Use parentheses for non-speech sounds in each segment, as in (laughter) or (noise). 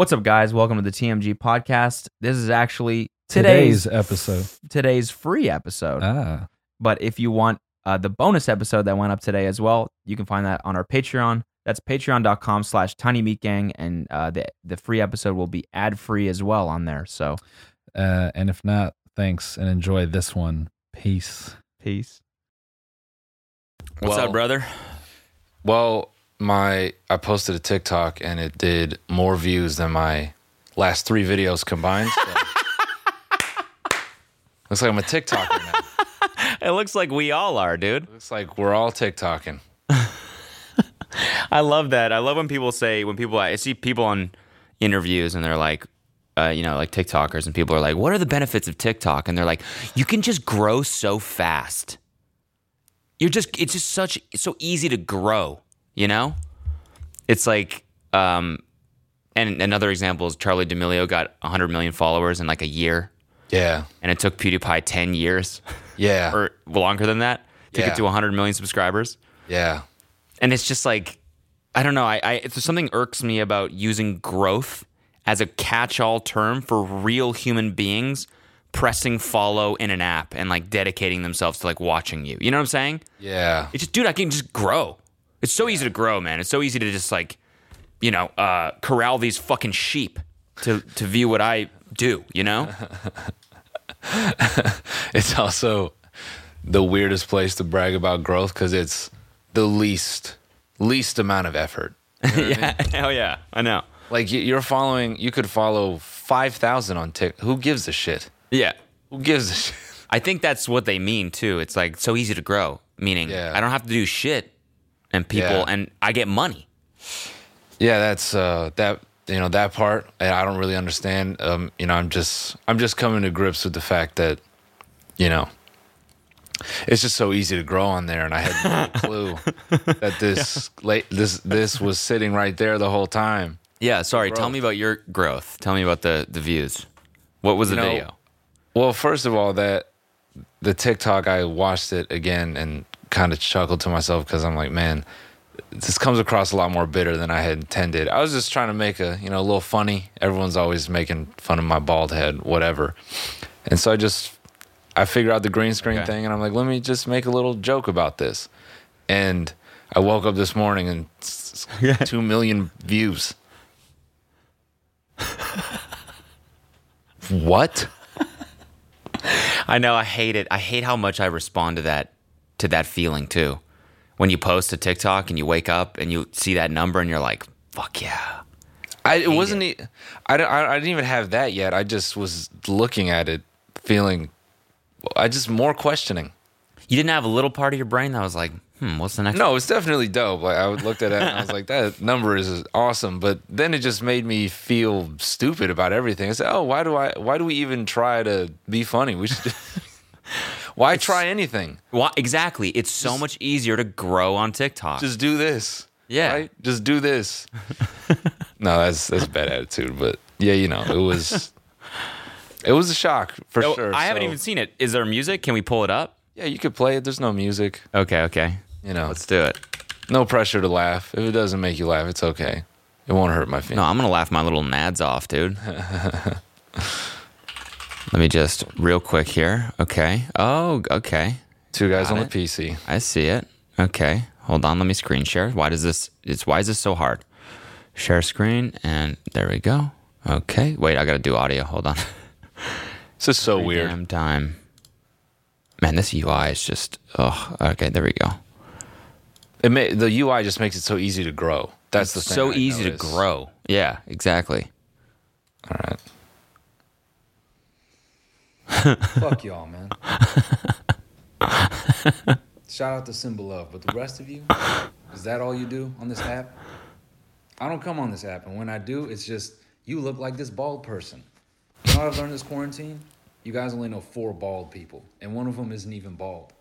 What's up, guys? Welcome to the TMG podcast. This is actually today's Today's episode. today's free episode. Ah, but if you want uh, the bonus episode that went up today as well, you can find that on our Patreon. That's patreon.com slash tiny meat gang. And uh, the, the free episode will be ad free as well on there. So uh, and if not, thanks and enjoy this one. Peace. peace. What's Well- up, brother? Well, my I posted a TikTok and it did more views than my last three videos combined. So. (laughs) Looks like I'm a TikToker now. (laughs) It looks like we all are, dude. Looks like we're all TikToking. (laughs) I love that. I love when people say when people I see people on interviews and they're like, uh, you know, like TikTokers, and people are like, "What are the benefits of TikTok?" And they're like, "You can just grow so fast. You're just it's just such it's so easy to grow. You know, it's like." um and another example is Charli D'Amelio got 100 million followers in like a year, Yeah. and it took PewDiePie 10 years (laughs) Yeah. or longer than that to Yeah. get to 100 million subscribers. yeah. and it's just like I don't know. I, I it's something irks me about using growth as a catch-all term for real human beings pressing follow in an app and like dedicating themselves to like watching you. You know what I'm saying? Yeah. It's just, dude, I can just grow. It's so easy to grow, man. It's so easy to just like, you know, uh, corral these fucking sheep to to view what I do. You know? (laughs) It's also the weirdest place to brag about growth because it's the least least amount of effort. (laughs) yeah. (laughs) Hell yeah. I know. Like you- you're following, you could follow five thousand on Tik. Who gives a shit? Yeah. Who gives a shit? I think that's what they mean too. It's like so easy to grow, meaning Yeah. I don't have to do shit, and people Yeah. and I get money. Yeah, that's uh, that. You know that part, and I don't really understand. Um, you know, I'm just I'm just coming to grips with the fact that, you know, it's just so easy to grow on there, and I had no (laughs) clue that this late this this was sitting right there the whole time. Yeah. Sorry. Tell me about your growth. Tell me about the the views. What was the You know, video? Well, first of all, that the TikTok, I watched it again and kind of chuckled to myself because I'm like, man, this comes across a lot more bitter than I had intended. I was just trying to make a, you know, a little funny. Everyone's always making fun of my bald head, whatever. And so I just, I figure out the green screen Okay. thing and I'm like, let me just make a little joke about this. And I woke up this morning and s- (laughs) two million views. what? (laughs) I know. I hate it. I hate how much I respond to that to that feeling too. When you post a TikTok and you wake up and you see that number and you're like, "Fuck yeah." I it wasn't. e- I, I I didn't even have that yet. I just was looking at it, feeling. I just more questioning. You didn't have a little part of your brain that was like, "Hmm, what's the next?" No, it's definitely dope. Like I looked at it and I was like, that number is awesome. But then it just made me feel stupid about everything. I said, oh, why do I? Why do we even try to be funny? We should. (laughs) why try anything? Why, exactly. It's so much easier to grow on TikTok. Just do this. Yeah. Right? Just do this. (laughs) no, that's that's a bad attitude. But yeah, you know, it was. It was a shock for Oh, sure. I haven't so- even seen it. Is there music? Can we pull it up? Yeah, you could play it. There's no music. Okay, okay. You know, Let's do it. no pressure to laugh. If it doesn't make you laugh, it's okay. It won't hurt my feelings. No. I'm gonna laugh my little nads off, dude. (laughs) Let me just real quick here. Okay. Oh, okay. Two guys Got on it. the PC. I see it. Okay. Hold on. Let me screen share. Why does this? It's why is this so hard? Share screen, and there we go. Okay. Wait, I gotta do audio. Hold on. (laughs) This is so weird. Damn time. Man, this UI is just. Oh, okay. There we go. It may, the UI just makes it so easy to grow. That's the thing. so I easy to grow. Yeah, exactly. All right. Fuck y'all, man. Shout out to Symbol Love, but the rest of you, is that all you do on this app? I don't come on this app, and when I do, it's just you look like this bald person. You know what I've learned this quarantine? You guys only know four bald people, and one of them isn't even bald.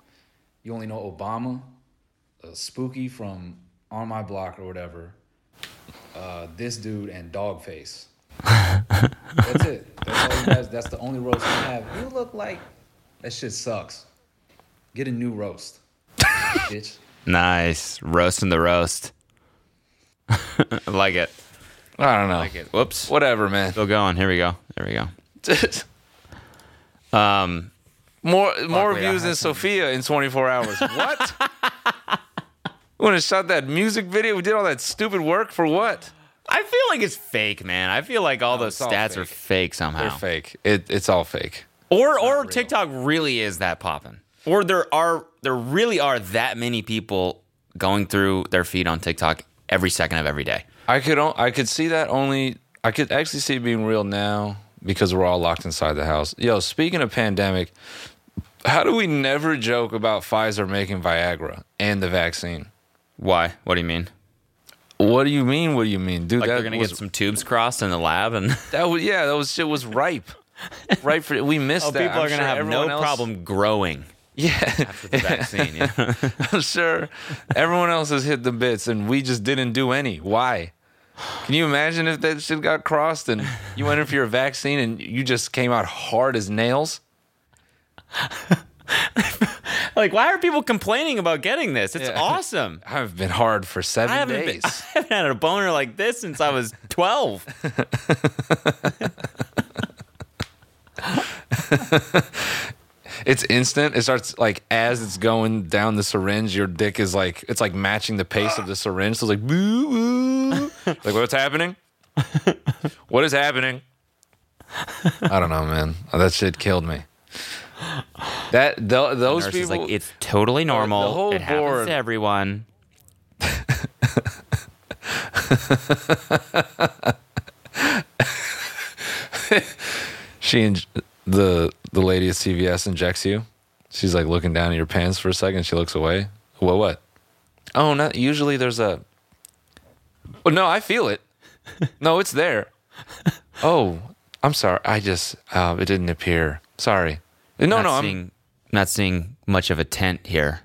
You only know Obama, uh, Spooky from On My Block or whatever, uh, this dude, and Dogface. (laughs) That's it. That's all you guys. That's the only roast you have. You look like that shit sucks. Get a new roast, (laughs) bitch. Nice roasting the roast. I (laughs) like it. I don't know. Like it. Whoops. Whatever, man. Still going. Here we go. There we go. Um, more more Luckily, I views than Sofia in 24 hours. What? we want to shot that music video. We did all that stupid work for what? I feel like it's fake, man. I feel like all those it's all stats are fake. fake somehow. They're fake. It, it's all fake. Or or TikTok really is that popping. Or there are there really are that many people going through their feed on TikTok every second of every day. I could I could see that only I could actually see it being real now because we're all locked inside the house. Yo, speaking of pandemic, how do we never joke about Pfizer making Viagra and the vaccine? Why? What do you mean? What do you mean? What do you mean, dude? Like that they're gonna was, get some tubes crossed in the lab and (laughs) that was yeah, that was shit was ripe, (laughs) ripe for we missed oh, that. people I'm are gonna sure have no else- problem growing Yeah, after the vaccine. Yeah. (laughs) I'm sure everyone else has hit the bits and we just didn't do any. Why? Can you imagine if that shit got crossed and you went in for your vaccine and you just came out hard as nails? Like, why are people complaining about getting this? It's Yeah. (laughs) awesome. I've been hard for seven I haven't, days. been, (laughs) I haven't had a boner like this since I was (laughs) 12. It's instant. It starts like as it's going down the syringe, your dick is like it's like matching the pace of the (gasps) syringe. So it's like boo boo. like what's happening? what is happening? I don't know, man. That shit killed me. That th- those is people. like, it's totally normal. whole it happens board- to everyone. she and the the lady at CVS injects you. She's like looking down at your pants for a second. She looks away. What? What? Oh, not usually. There's a. Oh no, I feel it. No, it's there. Oh, I'm sorry. I just uh, it didn't appear. Sorry. No, not no, I'm not seeing much of a tent here.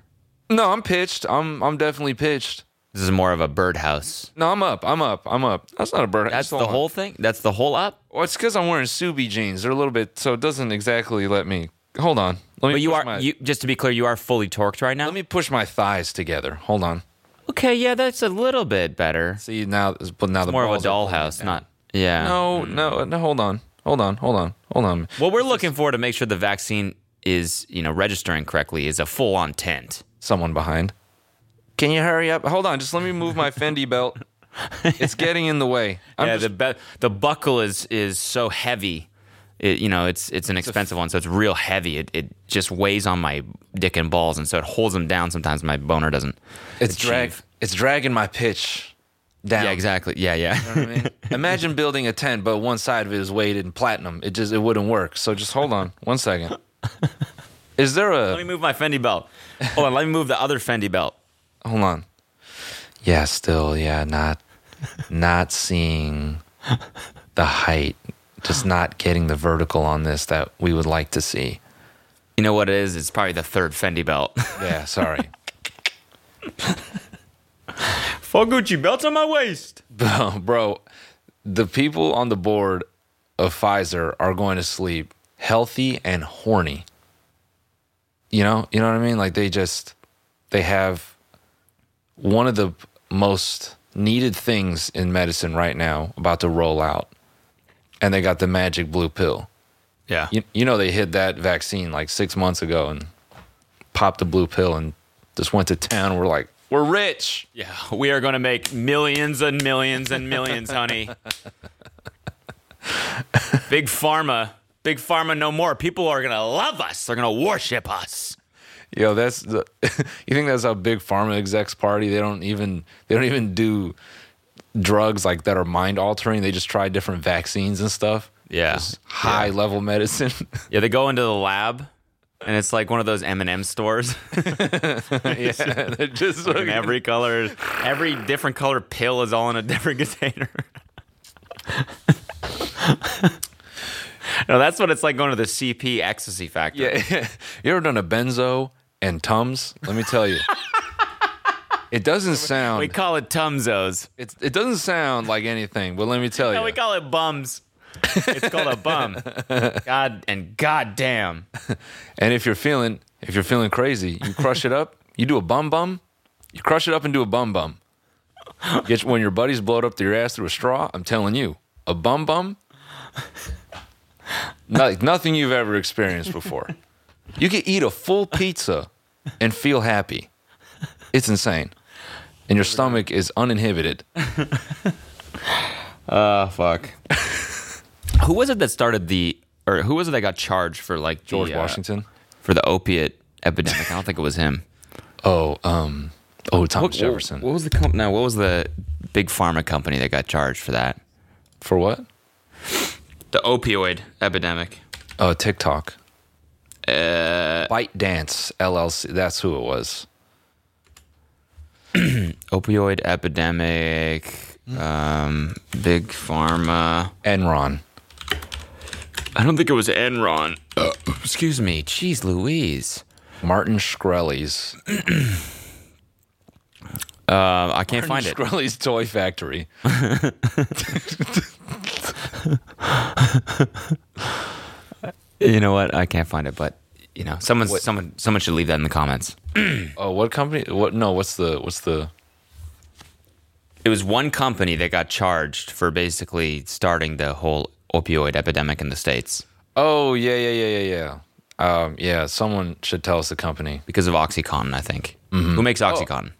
no, I'm pitched. I'm I'm definitely pitched. This is more of a birdhouse. No, I'm up. I'm up. I'm up. That's not a birdhouse. That's the whole thing. That's the whole up. Well, it's because I'm wearing Ksubi jeans. They're a little bit, so it doesn't exactly let me. Hold on. Let me. But you are my- you just to be clear, you are fully torqued right now. Let me push my thighs together. Hold on. okay, yeah, that's a little bit better. See now, but now the More of a balls are pulling dollhouse, not yeah. No, no, no. Hold on. Hold on. Hold on. Hold on. What we're looking for to make sure the vaccine is you know registering correctly is a full on tent. Someone behind. Can you hurry up? Hold on. Just let me move my Fendi (laughs) belt. It's getting in the way. I'm yeah, just- the be- the buckle is is so heavy. It, you know, it's it's an expensive one, so it's real heavy. It, it just weighs on my dick and balls, and so it holds them down. Sometimes my boner doesn't. it's achieve. drag. It's dragging my pitch down. Yeah, exactly. Yeah, yeah. You know what I mean? (laughs) Imagine building a tent, but one side of it is weighted in platinum. It just it wouldn't work. So just hold on one second. (laughs) Is there a? let me move my Fendi belt. Hold on, let me move the other Fendi belt. hold on? Yeah, still, yeah, not not seeing the height, just not getting the vertical on this that we would like to see. You know what it is? It's probably the third Fendi belt. Yeah, sorry. (laughs) (laughs) Full Gucci belts on my waist. (laughs) Bro, bro, the people on the board of Pfizer are going to sleep healthy and horny. You know, you know what I mean? Like they just they have one of the most needed things in medicine right now about to roll out. And they got the magic blue pill. Yeah. You, you know they hid that vaccine like 6 months ago and popped the blue pill and just went to town. We're like, we're rich. Yeah, we are going to make millions and millions and millions, honey. Big pharma, big pharma, no more. People are going to love us. They're going to worship us. Yo, that's the. (laughs) you think that's how big pharma execs party? They don't even they don't even do drugs like that are mind altering. They just try different vaccines and stuff. Yeah. Just high level medicine. (laughs) Yeah, they go into the lab, and it's like one of those M&M stores. (laughs) yeah, (laughs) they're just fucking- every color, every different color pill is all in a different (laughs) container. no, that's what it's like going to the CP ecstasy factory. Yeah, you ever done a benzo and tums? Let me tell you, it doesn't sound. We call it Tumzos. It's, it doesn't sound like anything, but let me tell No, you. we call it bums. It's called a bum. God and God damn. And if you're feeling if you're feeling crazy, you crush it up. You do a bum bum. You crush it up and do a bum bum. Get when your buddies blowed up their ass through a straw. I'm telling you, a bum bum. Like nothing you've ever experienced before. You can eat a full pizza and feel happy. It's insane, and your stomach is uninhibited. Oh fuck. Who was it that started the, or who was it that got charged for like the, George uh, Washington. for the opiate epidemic? I don't think it was him. Oh, um, oh, Thomas What, Jefferson. What, was the company? No, what was the big pharma company that got charged for that? For what? The opioid epidemic. Oh, TikTok. Uh, Bite Dance LLC. That's who it was. (clears throat) opioid epidemic. Um, big pharma. Enron. I don't think it was Enron. excuse me. Jeez, Louise. Martin Shkreli's. (clears throat) Uh, I can't find it. Shkreli's Toy Factory. (laughs) You know what? I can't find it, but you know, someone, What- someone, someone should leave that in the comments. (clears throat) Oh, what company? What? No, what's the? What's the? It was one company that got charged for basically starting the whole opioid epidemic in the states Oh, yeah, yeah, yeah, yeah, yeah. Um, yeah, someone should tell us the company. because of OxyContin. I think. Who makes OxyContin?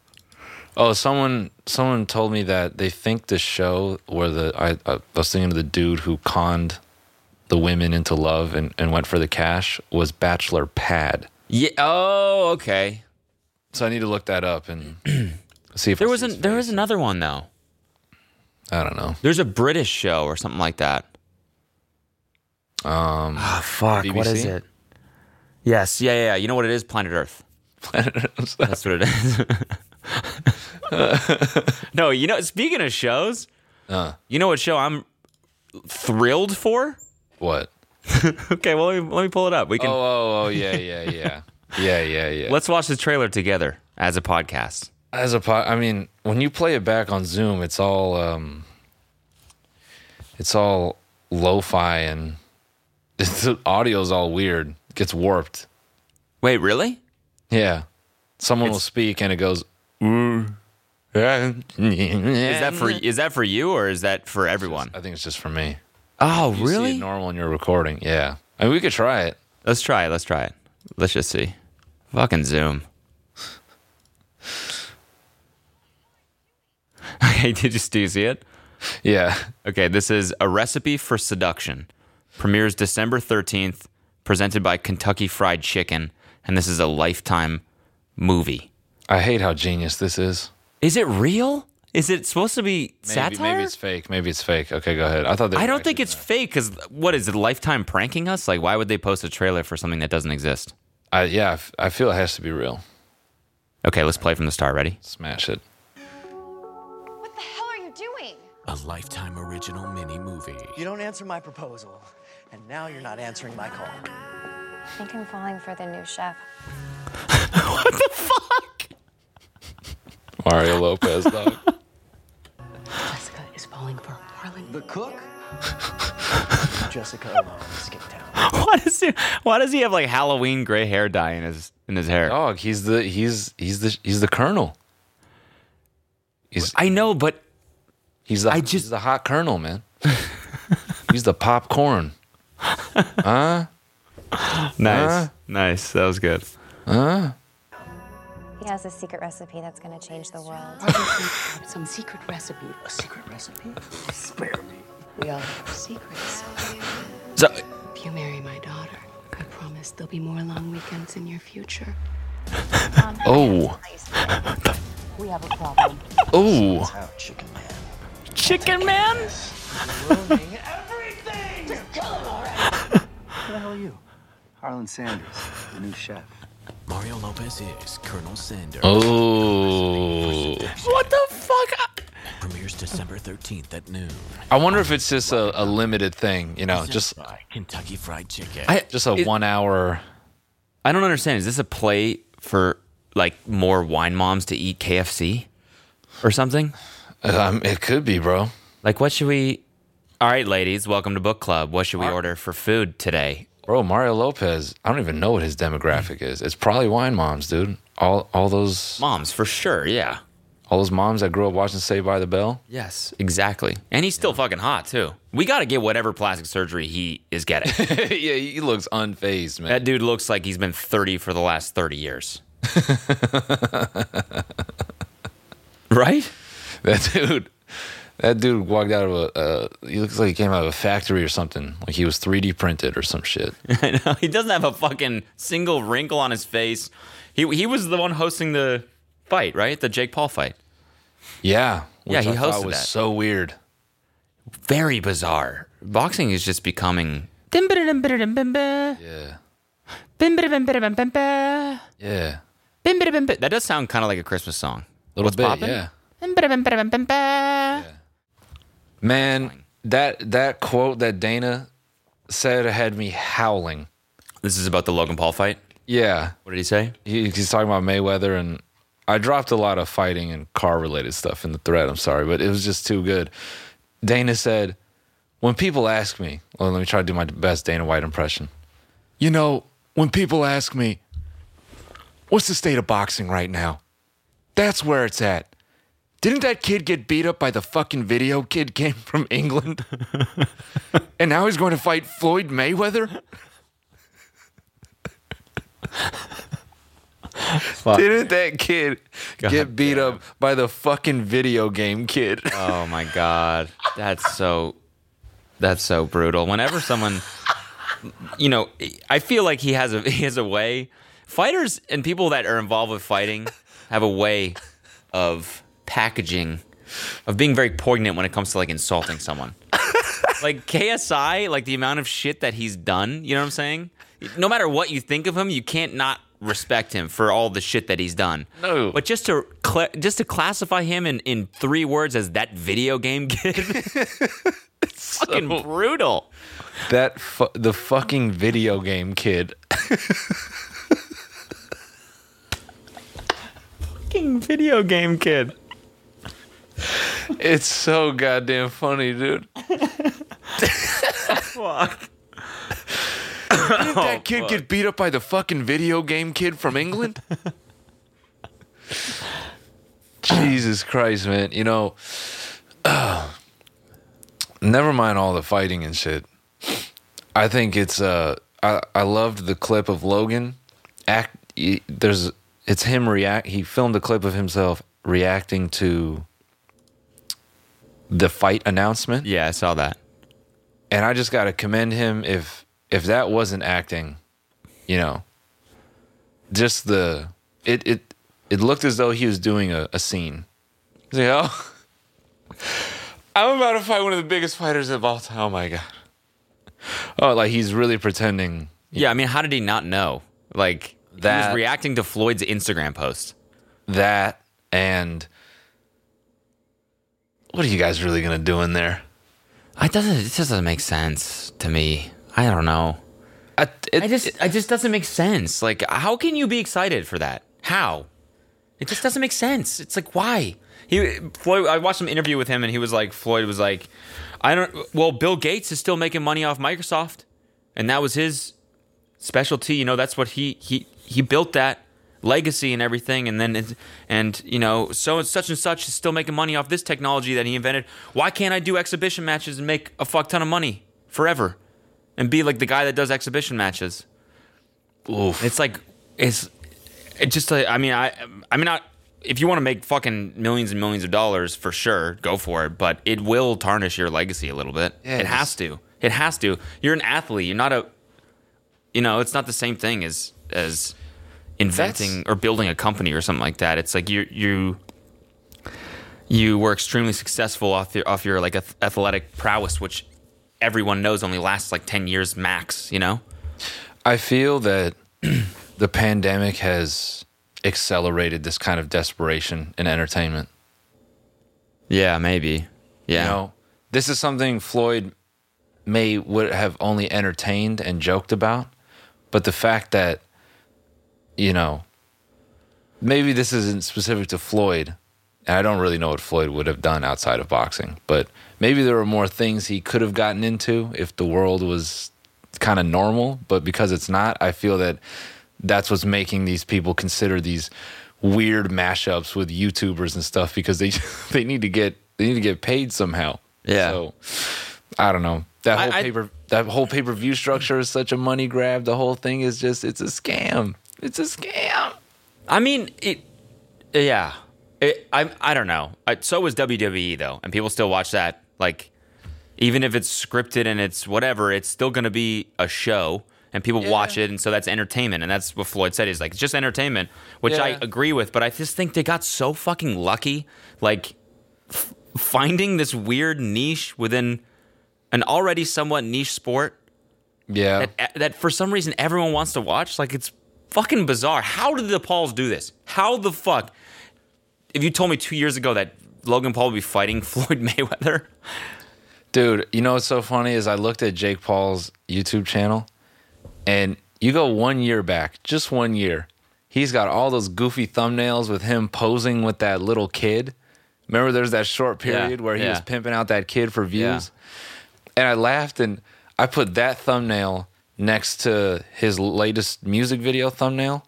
Oh, someone, someone told me that they think the show where the I, I was thinking of the dude who conned the women into love and, and went for the cash was Bachelor Pad. Yeah. Oh, okay. So I need to look that up and (clears throat) see if There I was an, there was another one though. I don't know. There's a British show or something like that. Um, Oh fuck! What is it? Yes. Yeah. Yeah. yeah. You know what it is? Planet Earth. Planet Earth. That's what it is. (laughs) no, you know. Speaking of shows, uh, you know what show I'm thrilled for? what? (laughs) Okay, well let me, let me pull it up. We Oh, can oh, oh, yeah, yeah, yeah, (laughs) yeah, yeah, yeah. let's watch the trailer together as a podcast. As a po- I mean, when you play it back on Zoom, it's all um, it's all lo-fi and (laughs) the audio's all weird. It gets warped. Wait, really? Yeah, someone will speak and it goes. (laughs) Is that for is that for you or is that for everyone? I think it's just for me. Oh, You see it really? normal in your recording. Yeah, I mean, we could try it. Let's try it. Let's try it. Let's just see. Fucking Zoom. (laughs) Okay, did you, do you see it? Yeah, Okay, this is A Recipe for Seduction. Premieres December 13th, presented by Kentucky Fried Chicken, and this is a lifetime movie. I hate how genius this is. Is it real? Is it supposed to be Maybe, satire? maybe it's fake. Maybe it's fake. Okay, go ahead. I thought I don't think actually it's fake because what is it, Lifetime pranking us? Like, why would they post a trailer for something that doesn't exist? I, yeah, I f- I feel it has to be real. Okay, let's play from the start. Ready? Smash it. What the hell are you doing? A Lifetime original mini movie. You don't answer my proposal, and now you're not answering my call. I think I'm falling for the new chef. (laughs) What the fuck? Mario Lopez, dog. Jessica is falling for Harlan. The cook? (laughs) Jessica alone skipped town. (laughs) Why does he? Why does he have like Halloween gray hair dye in his in his hair? Dog, he's the he's he's the he's the colonel. He's I know, but he's the I he's the hot colonel, man. he's the popcorn. Huh? nice, Huh? nice. That was good. Huh? He has a secret recipe that's going to change the world. Some secret recipe. A secret recipe? Spare me. We all have secrets. So, If you marry my daughter, I promise there'll be more long weekends in your future. (laughs) Oh. We have a problem. Oh. Oh, chicken man. Chicken Man. Hell are you? Harlan Sanders, the new chef. Mario Lopez is Colonel Sanders. Oh. What the fuck? Premieres December 13th at noon. I wonder if it's just a, a limited thing, you know, just Kentucky Fried Chicken. I just a it- one hour. I don't understand. Is this a play for like more wine moms to eat KFC or something? Um, it could be, bro. Like, what should we? All right, ladies, welcome to book club. What should we order for food today? Bro, Mario Lopez. I don't even know what his demographic is. It's probably wine moms, dude. All all those. Moms, for sure. Yeah. All those moms that grew up watching Saved by the Bell. Yes, exactly. And he's still fucking hot too. We got to get whatever plastic surgery he is getting. (laughs) yeah, he looks unfazed, man. that dude looks like he's been 30 for the last 30 years. (laughs) right? That dude, that dude walked out of a. Uh, he looks like he came out of a factory or something. Like he was 3D printed or some shit. (laughs) I know. He doesn't have a fucking single wrinkle on his face. He he was the one hosting the fight, right? The Jake Paul fight. Yeah, Yeah, he I hosted was that. so weird. Very bizarre. Boxing is just becoming Yeah, That yeah, does sound kind of like a Christmas song. a little What's bit. poppin'? Yeah, man, that that quote that Dana said had me howling. This is about the Logan Paul fight. Yeah, What did he say? he, he's talking about Mayweather, and I dropped a lot of fighting and car related stuff in the thread. I'm sorry, but it was just too good. Dana said, "When people ask me, well, let me try to do my best Dana White impression. You know, when people ask me, what's the state of boxing right now? That's where it's at. Didn't that kid get beat up by the fucking video kid came from England? (laughs) and now he's going to fight Floyd Mayweather? Didn't that kid get beat up by the fucking video game kid? Oh my god, that's so that's so brutal. Whenever someone, you know, I feel like he has a he has a way. Fighters and people that are involved with fighting have a way of packaging, of being very poignant when it comes to like insulting someone. (laughs) like KSI, like the amount of shit that he's done. You know what I'm saying? No matter what you think of him, you can't not respect him for all the shit that he's done. No. But just to cla just to classify him in, in three words as that video game kid, (laughs) it's fucking brutal. that fu- the fucking video game kid. (laughs) Fucking video game kid. It's so goddamn funny, dude. (laughs) Fuck. Didn't that kid get beat up by the fucking video game kid from England? (laughs) Jesus Christ, man. You know, (sighs) never mind all the fighting and shit. I think it's uh I I loved the clip of Logan act he- there's it's him react he filmed a clip of himself reacting to the fight announcement Yeah, I saw that. and I just got to commend him if if that wasn't acting, you know, just the it it it looked as though he was doing a, a scene. He's like, oh, (laughs) I'm about to fight one of the biggest fighters of all time. Oh my god! Oh, like he's really pretending. Yeah, I mean, how did he not know? Like he That- was reacting to Floyd's Instagram post. that and what are you guys really gonna do in there? It doesn't. It just doesn't make sense to me. I don't know. I, it, I just. It just doesn't make sense. Like, how can you be excited for that? How? It just doesn't make sense. It's like why? He Floyd. I watched some interview with him, and he was like, Floyd was like, I don't. Well, Bill Gates is still making money off Microsoft, and that was his specialty. You know, that's what he he he built that legacy and everything, and then it, and you know, so and such and such is still making money off this technology that he invented. Why can't I do exhibition matches and make a fuck ton of money forever, and be like the guy that does exhibition matches? oof. It's like it's it just like I mean I I mean not if you want to make fucking millions and millions of dollars for sure go for it but it will tarnish your legacy a little bit it has to it has to you're an athlete you're not a you know it's not the same thing as as inventing or building a company or something like that. It's like you you you were extremely successful off your off your like athletic prowess which everyone knows only lasts like 10 years max you know? I feel that (clears throat) the pandemic has accelerated this kind of desperation in entertainment. yeah maybe. Yeah. You know, this is something Floyd may would have only entertained and joked about, but the fact that you know, maybe this isn't specific to Floyd, and I don't really know what Floyd would have done outside of boxing, but maybe there were more things he could have gotten into if the world was kind of normal, but because it's not, I feel that that's what's making these people consider these weird mashups with YouTubers and stuff because they (laughs) they need to get they need to get paid somehow. Yeah. So I don't know. That whole I- paper that whole pay per view structure is such a money grab. The whole thing is just it's a scam. It's a scam. I mean, it. Yeah, it, I. I don't know. I, so was WWE though, and people still watch that. Like, even if it's scripted and it's whatever, it's still going to be a show, and people watch it, and so that's entertainment, and that's what Floyd said. He's like it's just entertainment, which I agree with. But I just think they got so fucking lucky, like f- finding this weird niche within an already somewhat niche sport Yeah. that, that for some reason everyone wants to watch. Like it's fucking bizarre. How did the Pauls do this? How the fuck? If you told me two years ago that Logan Paul would be fighting (laughs) Floyd Mayweather, Dude, you know what's so funny is I looked at Jake Paul's YouTube channel and you go one year back, just one year. He's got all those goofy thumbnails with him posing with that little kid. Remember there's that short Yeah, period where he yeah. was pimping out that kid for views? Yeah. And I laughed and I put that thumbnail next to his latest music video thumbnail.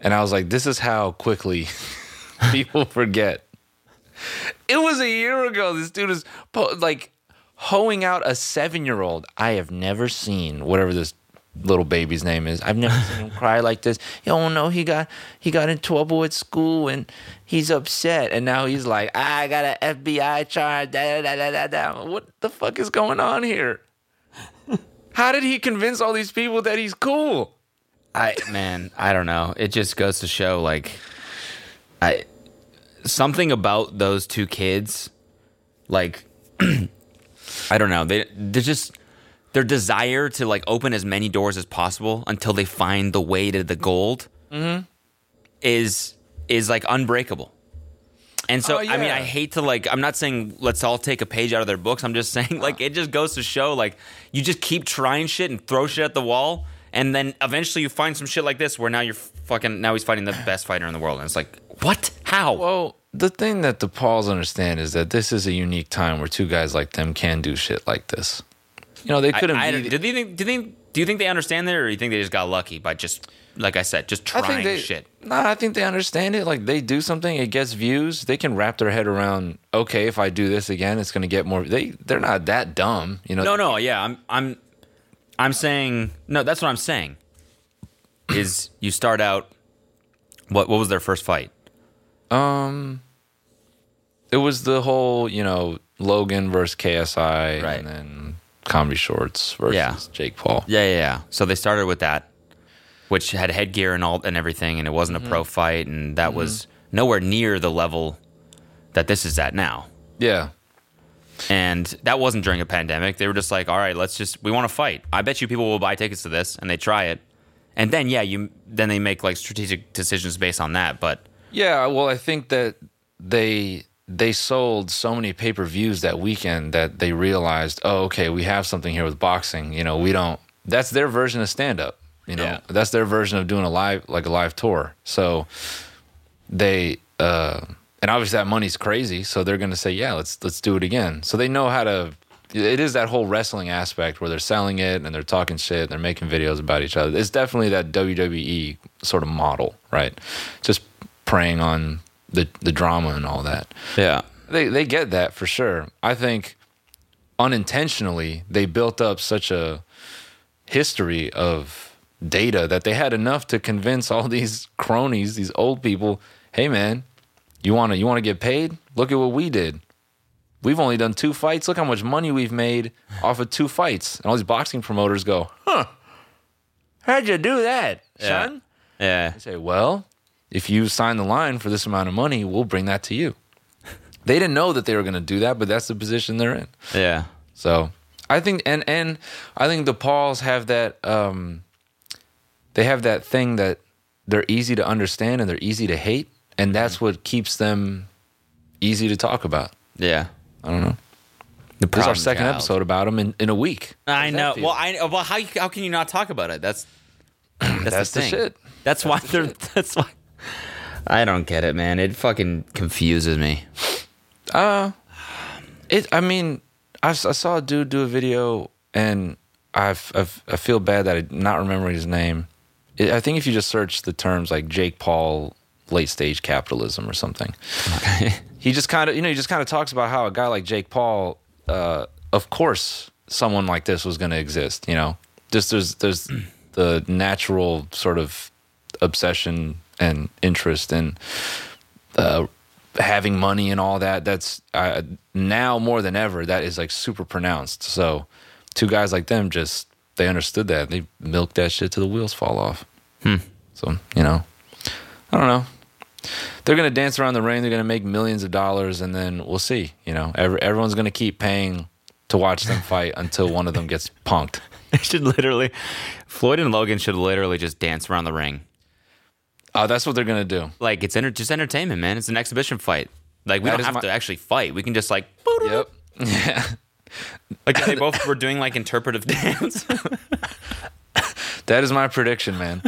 And I was like, this is how quickly (laughs) people forget. It was a year ago. This dude is po- like hoeing out a seven year old. I have never seen whatever this little baby's name is. I've never seen him cry like this. Oh no, he got he got in trouble at school and he's upset. And now he's like, I got an FBI charge. Da, da, da, da, da. What the fuck is going on here? How did he convince all these people that he's cool? I man, I don't know. It just goes to show like I something about those two kids like (clears throat) I don't know. They they just their desire to like open as many doors as possible until they find the way to the gold mm-hmm. is is like unbreakable. And so Oh, I mean. I hate to like I'm not saying let's all take a page out of their books. I'm just (laughs) saying uh. like it just goes to show like you just keep trying shit and throw shit at the wall and then eventually you find some shit like this where now you're fucking now he's fighting the (sighs) best fighter in the world and it's like what? How? Well, the thing that the Pauls understand is that this is a unique time where two guys like them can do shit like this. You know, they couldn't I, be. don't- do they think do they do you think they understand that or do you think they just got lucky by just like I said, just I trying think they, shit? Nah, I think they understand it. Like they do something, it gets views. They can wrap their head around. Okay, if I do this again, it's going to get more. They they're not that dumb, you know. No, no, yeah, I'm, I'm, I'm saying no. That's what I'm saying. Is you start out. What what was their first fight? Um, it was the whole you know Logan versus KSI, Right. and then Comedy Shorts versus Yeah. Jake Paul. Yeah, yeah, yeah. So they started with that, which had headgear and all and everything, and it wasn't a mm-hmm. pro fight, and that was mm-hmm. nowhere near the level that this is at now. Yeah, And that wasn't during a pandemic. They were just like, all right, let's just we want to fight. I bet you people will buy tickets to this, and they try it, and then yeah, you then they make like strategic decisions based on that. But Yeah, well, I think that they they sold so many pay per views that weekend that they realized, oh, okay, we have something here with boxing. You know, we don't. That's their version of stand up. You know, Yeah. that's their version of doing a live like a live tour. So they uh and obviously that money's crazy, so they're gonna say, yeah, let's let's do it again. So they know how to. It is that whole wrestling aspect where they're selling it and they're talking shit and they're making videos about each other. It's definitely that WWE sort of model, right? Just preying on the the drama and all that. yeah, They they get that for sure. I think unintentionally they built up such a history of data that they had enough to convince all (laughs) these cronies, these old people, hey man, you wanna you wanna get paid? Look at what we did. We've only done two fights. Look how much money we've made off of two fights. And all these boxing promoters go, huh? How'd you do that, Yeah. son? yeah. I say, well, if you sign the line for this amount of money, we'll bring that to you. They didn't know that they were going to do that, but that's the position they're in. Yeah. So I think, and and I think the Pauls have that. Um, they have that thing that they're easy to understand and they're easy to hate, and that's what keeps them easy to talk about. Yeah. I don't know. The This is our second child. episode about them in, in a week. I know. Well, I well how how can you not talk about it? That's that's, (clears throat) That's the, the shit. That's why they're. (laughs) That's why. I don't get it, man. It fucking confuses me. Uh, it. I mean, I saw a dude do a video, and I've, I've I feel bad that I'm not remembering his name. I think if you just search the terms like Jake Paul late stage capitalism or something. Okay. (laughs) he just kind of, you know, he just kind of talks about how a guy like Jake Paul, uh, of course, someone like this was going to exist. You know, just there's there's (clears throat) the natural sort of obsession and interest in uh, having money and all that. That's uh, now more than ever. That is like super pronounced. So, two guys like them just they understood that they milked that shit till the wheels fall off. Hmm. So you know, I don't know. They're gonna dance around the ring. They're gonna make millions of dollars, and then we'll see. You know, Every, everyone's gonna keep paying to watch them fight until one of them gets punked. (laughs) They should literally, Floyd and Logan should literally just dance around the ring. Oh, that's what they're gonna do. Like it's enter- just entertainment, man. It's an exhibition fight. Like we That don't have my- to actually fight. We can just like, Yep. (laughs) Yeah. Like they (laughs) both were doing like interpretive dance. (laughs) That is my prediction, man.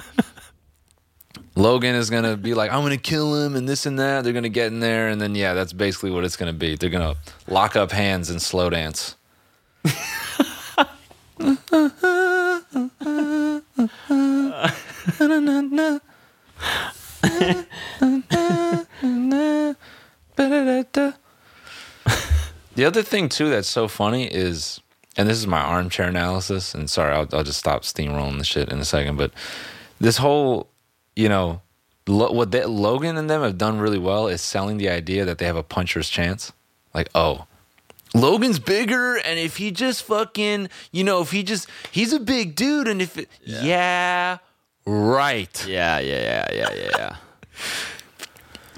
Logan is gonna be like, I'm gonna kill him and this and that. They're gonna get in there, and then yeah, that's basically what it's gonna be. They're gonna lock up hands and slow dance. (laughs) The other thing too that's so funny is, and this is my armchair analysis. And sorry, I'll, I'll just stop steamrolling the shit in a second. But this whole, you know, lo- what they, Logan and them have done really well is selling the idea that they have a puncher's chance. Like, oh, Logan's bigger, and if he just fucking, you know, if he just, he's a big dude, and if, it, yeah, right. yeah, yeah, yeah, yeah,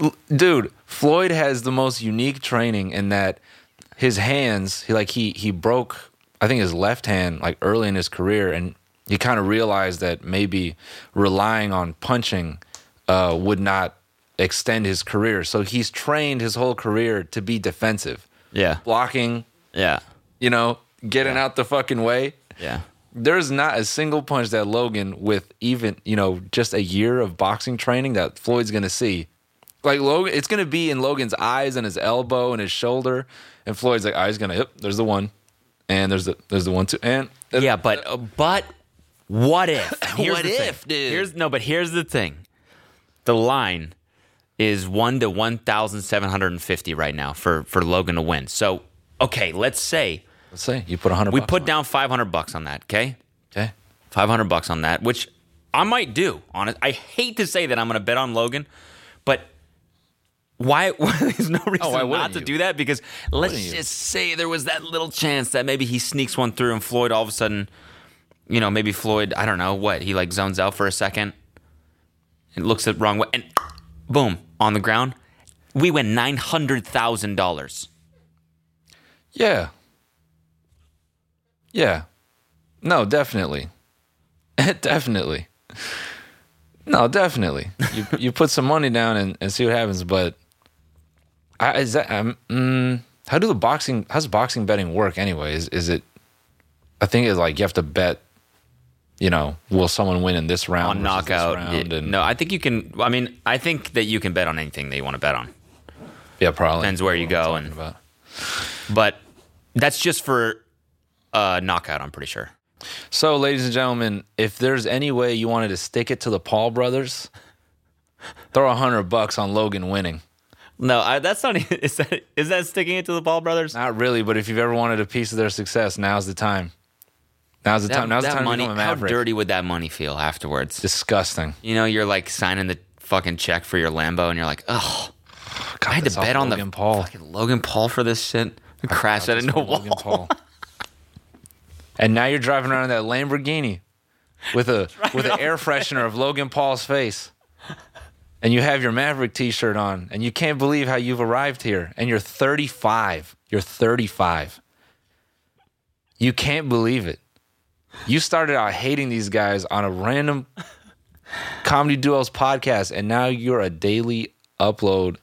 yeah. (laughs) Dude floyd has the most unique training in that his hands he like he he broke i think his left hand like early in his career and he kind of realized that maybe relying on punching uh, would not extend his career. So he's trained his whole career to be defensive. Yeah, blocking. Yeah, you know getting out the fucking way. Yeah. there's not a single punch that Logan, with even you know just a year of boxing training, that Floyd's gonna see. Like Logan, it's gonna be in Logan's eyes and his elbow and his shoulder, and Floyd's like, "I was gonna, yep, there's the one, and there's the there's the one too, and Yeah, but uh, but what if? (laughs) Here's What the thing. if, dude? Here's no, but here's the thing. The line is one to one thousand seven hundred and fifty right now for for Logan to win. So okay, let's say let's say you put hundred. we put down five hundred bucks on that. Okay, okay, five hundred bucks on that, which I might do. Honest, I hate to say that I'm going to bet on Logan, but. Why? (laughs) There's no oh, reason Oh, not wouldn't to you? do that because let's wouldn't you? just say there was that little chance that maybe he sneaks one through and Floyd all of a sudden you know, maybe Floyd, I don't know what, he like zones out for a second and looks the wrong way and boom, on the ground. We win $900,000. yeah, yeah, no, definitely, (laughs) definitely, no, definitely. You you put some money down and, and see what happens, but I, is that um, mm, how do the boxing how's boxing betting work anyway? Is is it? I think it's like you have to bet. You know, will someone win in this round? on knockout. round? And, no, I think you can. I mean, I think that you can bet on anything that you want to bet on. yeah, probably Depends where you go and- about. But that's just for uh, knockout, I'm pretty sure. So, ladies and gentlemen, if there's any way you wanted to stick it to the Paul brothers, throw a hundred bucks on Logan winning. No, I, that's not. even- (laughs) Is that is that sticking it to the Paul brothers? Not really, but if you've ever wanted a piece of their success, now's the time. Now's the That, time. Now's the time money. to become a How dirty would that money feel afterwards? Disgusting. You know, you're like signing the fucking check for your Lambo, and you're like, oh, I had to bet on Logan the Paul. fucking Logan Paul for this shit. Crash that That's into a wall. Logan Paul. and now you're driving around in that Lamborghini with a (laughs) with an air freshener of Logan Paul's face. And you have your Maverick t-shirt on and you can't believe how you've arrived here and you're 35. You're 35. You can't believe it. You started out hating these guys on a random comedy duos podcast and now you're a daily upload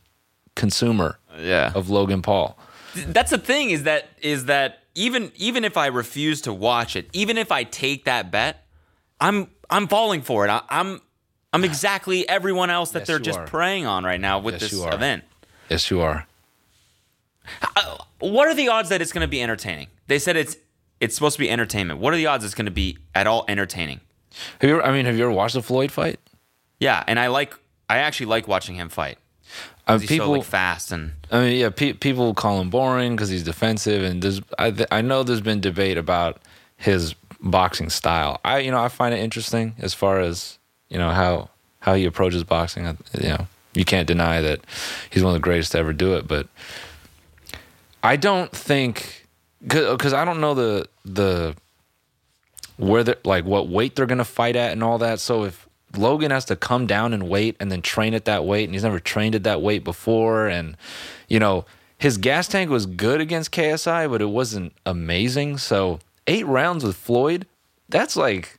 consumer Yeah. of Logan Paul. That's the thing is that is that even even if I refuse to watch it, even if I take that bet, I'm I'm falling for it. I, I'm I'm exactly everyone else that Yes, they're just are. preying on right now with Yes, this you are. event. Yes, you are. What are the odds that it's going to be entertaining? They said it's it's supposed to be entertainment. What are the odds it's going to be at all entertaining? Have you ever, I mean, have you ever watched the Floyd fight? Yeah, and I like I actually like watching him fight. Uh, He's people, so like fast and I mean, yeah, pe- people call him boring because he's defensive, and there's I, th- I know there's been debate about his boxing style. I you know I find it interesting as far as you know how how he approaches boxing. You know, you can't deny that he's one of the greatest to ever do it, but I don't think because I don't know the the where they like what weight they're gonna fight at and all that. So if Logan has to come down and weight and then train at that weight, and he's never trained at that weight before, and you know his gas tank was good against KSI, but it wasn't amazing. So eight rounds with Floyd, that's like,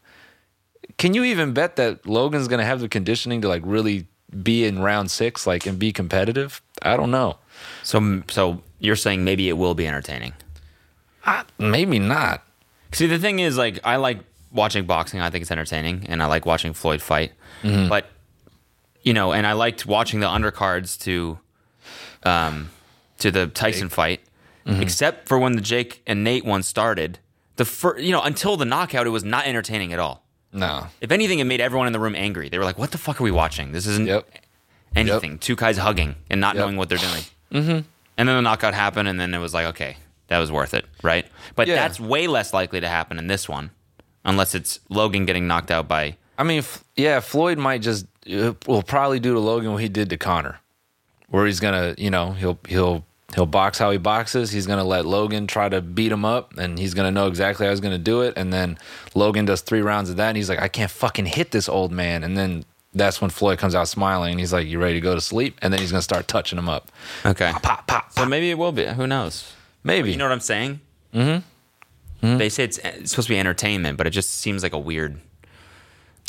can you even bet that Logan's gonna have the conditioning to like really be in round six, like and be competitive? I don't know. so so you're saying maybe it will be entertaining. Maybe not. See, the thing is, like, I like watching boxing. I think it's entertaining, and I like watching Floyd fight. But you know, and I liked watching the undercards to, um, to the Tyson fight, except for when the Jake and Nate one started. The first, you know, until the knockout, it was not entertaining at all. No. If anything, it made everyone in the room angry. They were like, "What the fuck are we watching? This isn't Yep. anything." Two guys hugging and not Yep. knowing what they're doing. Mm-hmm. And then the knockout happened, and then it was like, okay, that was worth it, right? But Yeah. that's way less likely to happen in this one, unless it's Logan getting knocked out by. I mean, f- yeah, Floyd might just uh, will probably do to Logan what he did to Conor, where he's gonna, you know, he'll he'll he'll box how he boxes. He's gonna let Logan try to beat him up, and he's gonna know exactly how he's gonna do it. And then Logan does three rounds of that, and he's like, I can't fucking hit this old man. And then that's when Floyd comes out smiling, and he's like, You ready to go to sleep? And then he's gonna start touching him up. Okay. Pop, pop, So maybe it will be. Who knows? Maybe. You know what I'm saying? Mm-hmm. They say it's, it's supposed to be entertainment, but it just seems like a weird.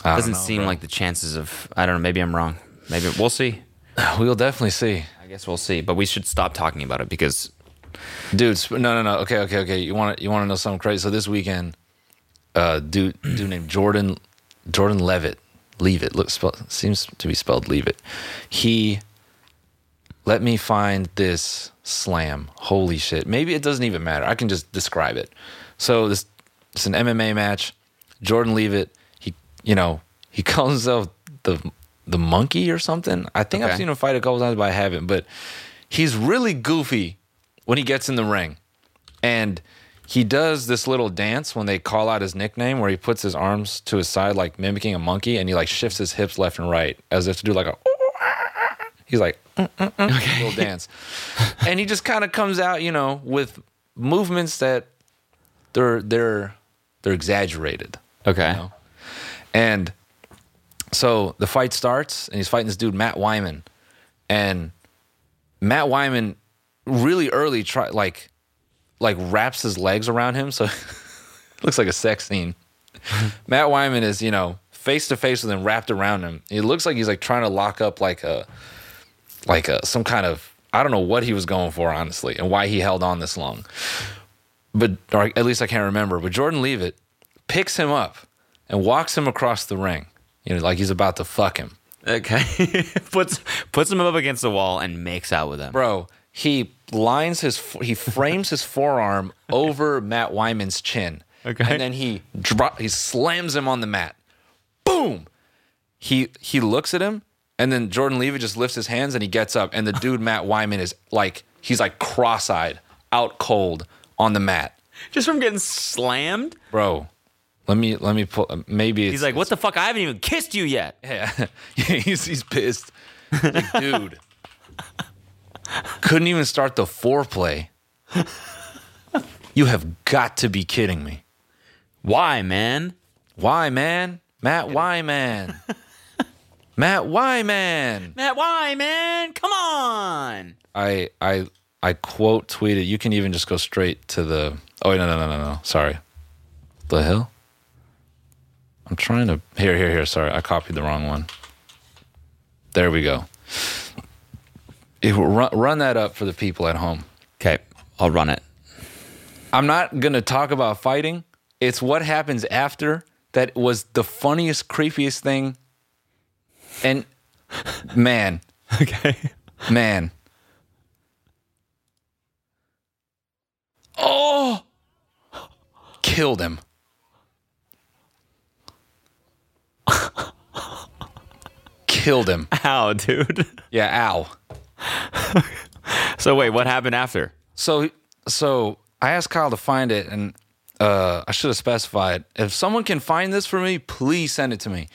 I don't Doesn't know, seem bro. like the chances of. I don't know. Maybe I'm wrong. Maybe we'll see. (sighs) we'll definitely see. I guess we'll see. But we should stop talking about it because Dude, no, no, no. Okay, okay, okay. You want to you want to know something crazy? So this weekend, uh, dude, dude named Jordan, Jordan Leavitt, leave it. Look, spell, seems to be spelled leave it. He let me find this slam. Holy shit! Maybe it doesn't even matter. I can just describe it. So this it's an MMA match. Jordan Leavitt, he you know he (laughs) calls himself the the monkey or something. I think I've seen him fight a couple times, but I haven't. But he's really goofy when he gets in the ring, and he does this little dance when they call out his nickname, where he puts his arms to his side, like mimicking a monkey, and he like shifts his hips left and right as if to do like a. (laughs) He's like "Mm, mm, mm," little dance, (laughs) and he just kind of comes out, you know, with movements that they're they're they're exaggerated. okay. know? And so the fight starts, and he's fighting this dude Matt Wiman, and Matt Wiman really early try like like wraps his legs around him, so (laughs) it looks like a sex scene. (laughs) Matt Wiman is you know face to face with him, wrapped around him. It looks like he's like trying to lock up like a like a some kind of I don't know what he was going for honestly, and why he held on this long. But or at least I can't remember. But Jordan Leavitt picks him up and walks him across the ring. You know, like he's about to fuck him. Okay. (laughs) puts puts him up against the wall and makes out with him. Bro, he lines his he frames his forearm over Matt Wiman's chin. Okay. And then he drop he slams him on the mat. Boom. He he looks at him and then Jordan Levy just lifts his hands and he gets up and the dude (laughs) Matt Wiman is like he's like cross-eyed, out cold on the mat. Just from getting slammed. Bro, let me let me pull maybe it's, He's like, "What the fuck? I haven't even kissed you yet." (laughs) Yeah, (laughs) he's he's pissed. Like, (laughs) dude, couldn't even start the foreplay. You have got to be kidding me. Why, man? Why, man? Matt Wiman. Matt Wiman. Matt, why, man? Come on. I I I quote tweeted. You can even just go straight to the. Oh wait, no no no no no. Sorry. The hell. I'm trying to. Here here here. Sorry, I copied the wrong one. There we go. It, run, run that up for the people at home. Okay, I'll run it. I'm not going to talk about fighting. It's what happens after that was the funniest, creepiest thing. And man, (laughs) Okay. man. Oh, killed him. Killed him. Ow, dude. Yeah, ow. So wait, what happened after? So so I asked Kyle to find it, and uh, I should have specified if someone can find this for me, please send it to me.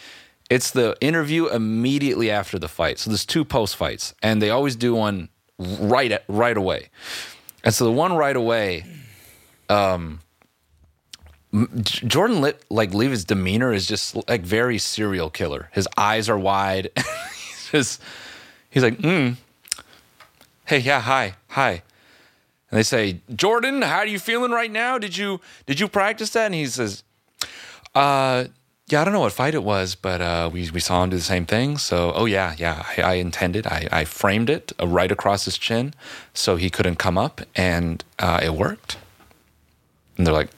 It's the interview immediately after the fight. So there's two post fights, and they always do one right at, right away. And so the one right away, um, Jordan Lit, like Leavitt's demeanor is just like very serial killer. His eyes are wide. (laughs) he's just he's like, mm, hey, yeah, hi, hi. And they say, Jordan, how are you feeling right now? Did you did you practice that? And he says, uh, yeah, I don't know what fight it was, but uh, we we saw him do the same thing. So, oh yeah, yeah, I, I intended, I, I framed it uh, right across his chin, so he couldn't come up, and uh, it worked. And they're like,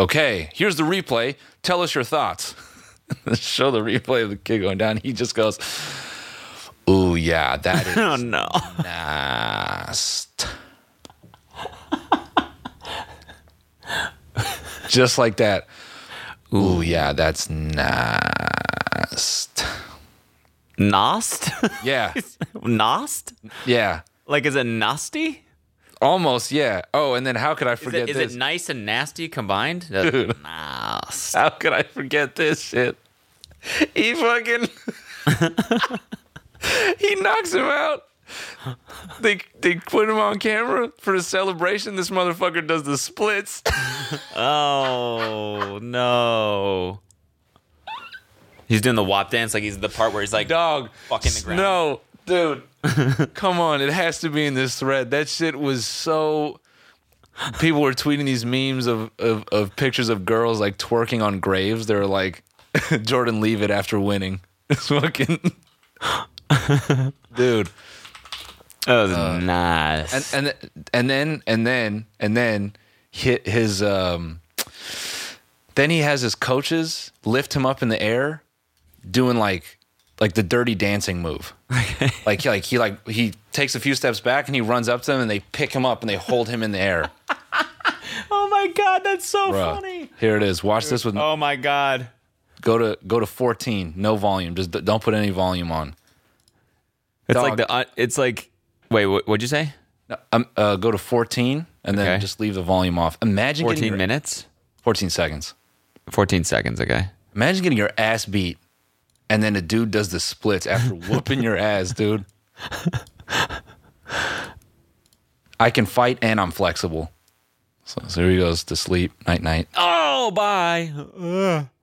okay, here's the replay. Tell us your thoughts. (laughs) Show the replay of the kid going down. He just goes, "Ooh, yeah, that (laughs) oh, is Oh no. Nast. (laughs) Just like that. Ooh, yeah, that's nast. Nost? Yeah, Nost? yeah. Like is it nasty? Almost, yeah. Oh, and then how could I Is forget it, is it nice and nasty combined? Dude. (laughs) How could I forget this shit? He fucking (laughs) he knocks him out. They they put him on camera for the celebration. This motherfucker does the splits. (laughs) Oh no. He's doing the WAP dance like he's the part where he's like Dog, fucking the ground. No, dude. (laughs) Come on, it has to be in this thread. That shit was so. People were tweeting these memes of, of, of pictures of girls like twerking on graves. They're like, (laughs) Jordan, leave it after winning. (laughs) It's fucking. dude. That was nice. And, and and then and then and then hit his um then he has his coaches lift him up in the air doing like like the dirty dancing move. (laughs) like like he like he takes a few steps back and he runs up to them and they pick him up and they hold him in the air. (laughs) oh my god, that's so Bruh. funny. Here it is. Watch this with Oh my god. go to go to 14, no volume. Just d- don't put any volume on. It's Dog. like the uh, it's like wait, what, what'd you say? No, Um, uh, go to 14 and then Okay. just leave the volume off. Imagine getting 14 your- minutes? 14 seconds. 14 seconds, okay. Imagine getting your ass beat and then a dude does the splits after (laughs) whooping your ass, dude. I can fight and I'm flexible. So, so here he goes to sleep. Night, night. Oh, bye.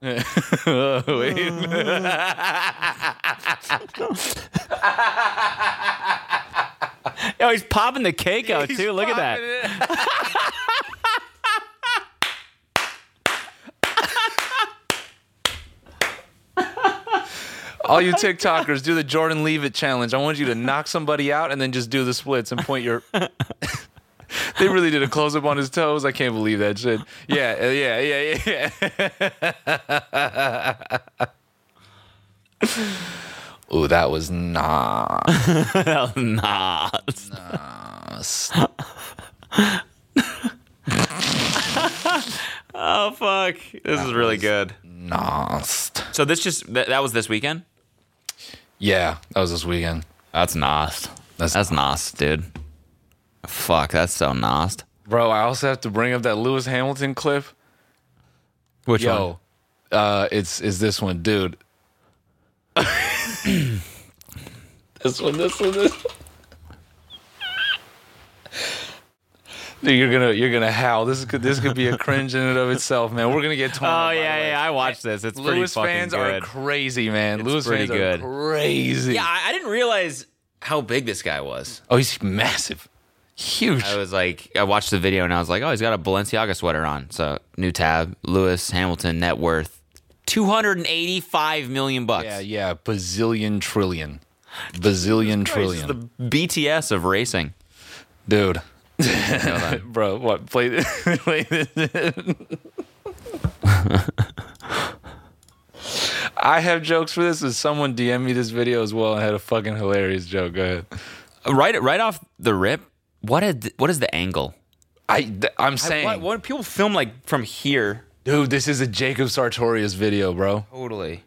(laughs) (laughs) Oh, he's popping the cake out too. Look at that. All you TikTokers, do the Jordan Leave It challenge. I want you to knock somebody out and then just do the splits and point your. (laughs) they really did a close up on his toes. I can't believe that shit. Yeah, uh, yeah, yeah, yeah. (laughs) Ooh, that was not. Hell nah. (laughs) oh fuck. This is really good. Nost. So this just that, that was this weekend? Yeah, that was this weekend. That's nost. That's- That's, nost, dude. Fuck, that's so nost. Bro, I also have to bring up that Lewis Hamilton clip. Which one? Yo, uh, it's is this one, dude. (laughs) this one, this one, this one. You're gonna you're gonna howl. This could this could be a cringe in and of itself, man. We're gonna get torn. Oh yeah, yeah. I watched this. It's pretty Lewis fucking fans are crazy, man. It's Lewis pretty fans good. are crazy. yeah, I, I didn't realize how big this guy was. Oh, he's massive, huge. I was like, I watched the video and I was like, oh, he's got a Balenciaga sweater on. So new tab, Lewis Hamilton net worth two hundred and eighty-five million bucks. Yeah, yeah, bazillion trillion, bazillion trillion, the BTS of racing. dude. Bro, what? Play this. (laughs) play this. I have jokes for this. Is someone DM me this video as well I had a fucking hilarious joke? Go ahead. Right, right off the rip. What is what is the angle? I th- I'm saying, What, what people film like from here? dude, this is a Jacob Sartorius video, bro. Totally.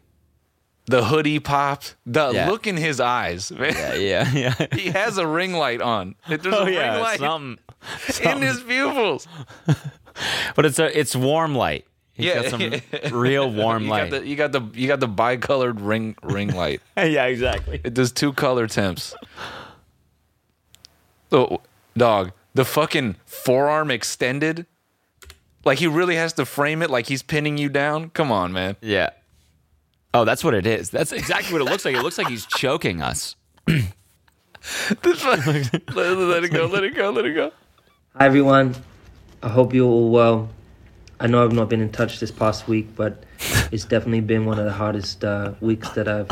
The hoodie popped, the Yeah. look in his eyes, (laughs) man. Yeah, yeah, yeah. (laughs) He has a ring light on. There's oh a ring yeah, light something. (laughs) in his pupils. But it's a it's warm light. He's Yeah. got some real warm you light. Got the, you got the you got the bicolored ring ring light. yeah, exactly. It does two color temps. Oh, dog, the fucking forearm extended. Like he really has to frame it like he's pinning you down. Come on, man. Yeah. Oh, that's what it is. That's exactly what it looks like. It looks like he's choking us. (laughs) let, let it go. Let it go. Let it go. Hi everyone. I hope you're all well. I know I've not been in touch this past week, but it's definitely been one of the hardest uh, weeks that I've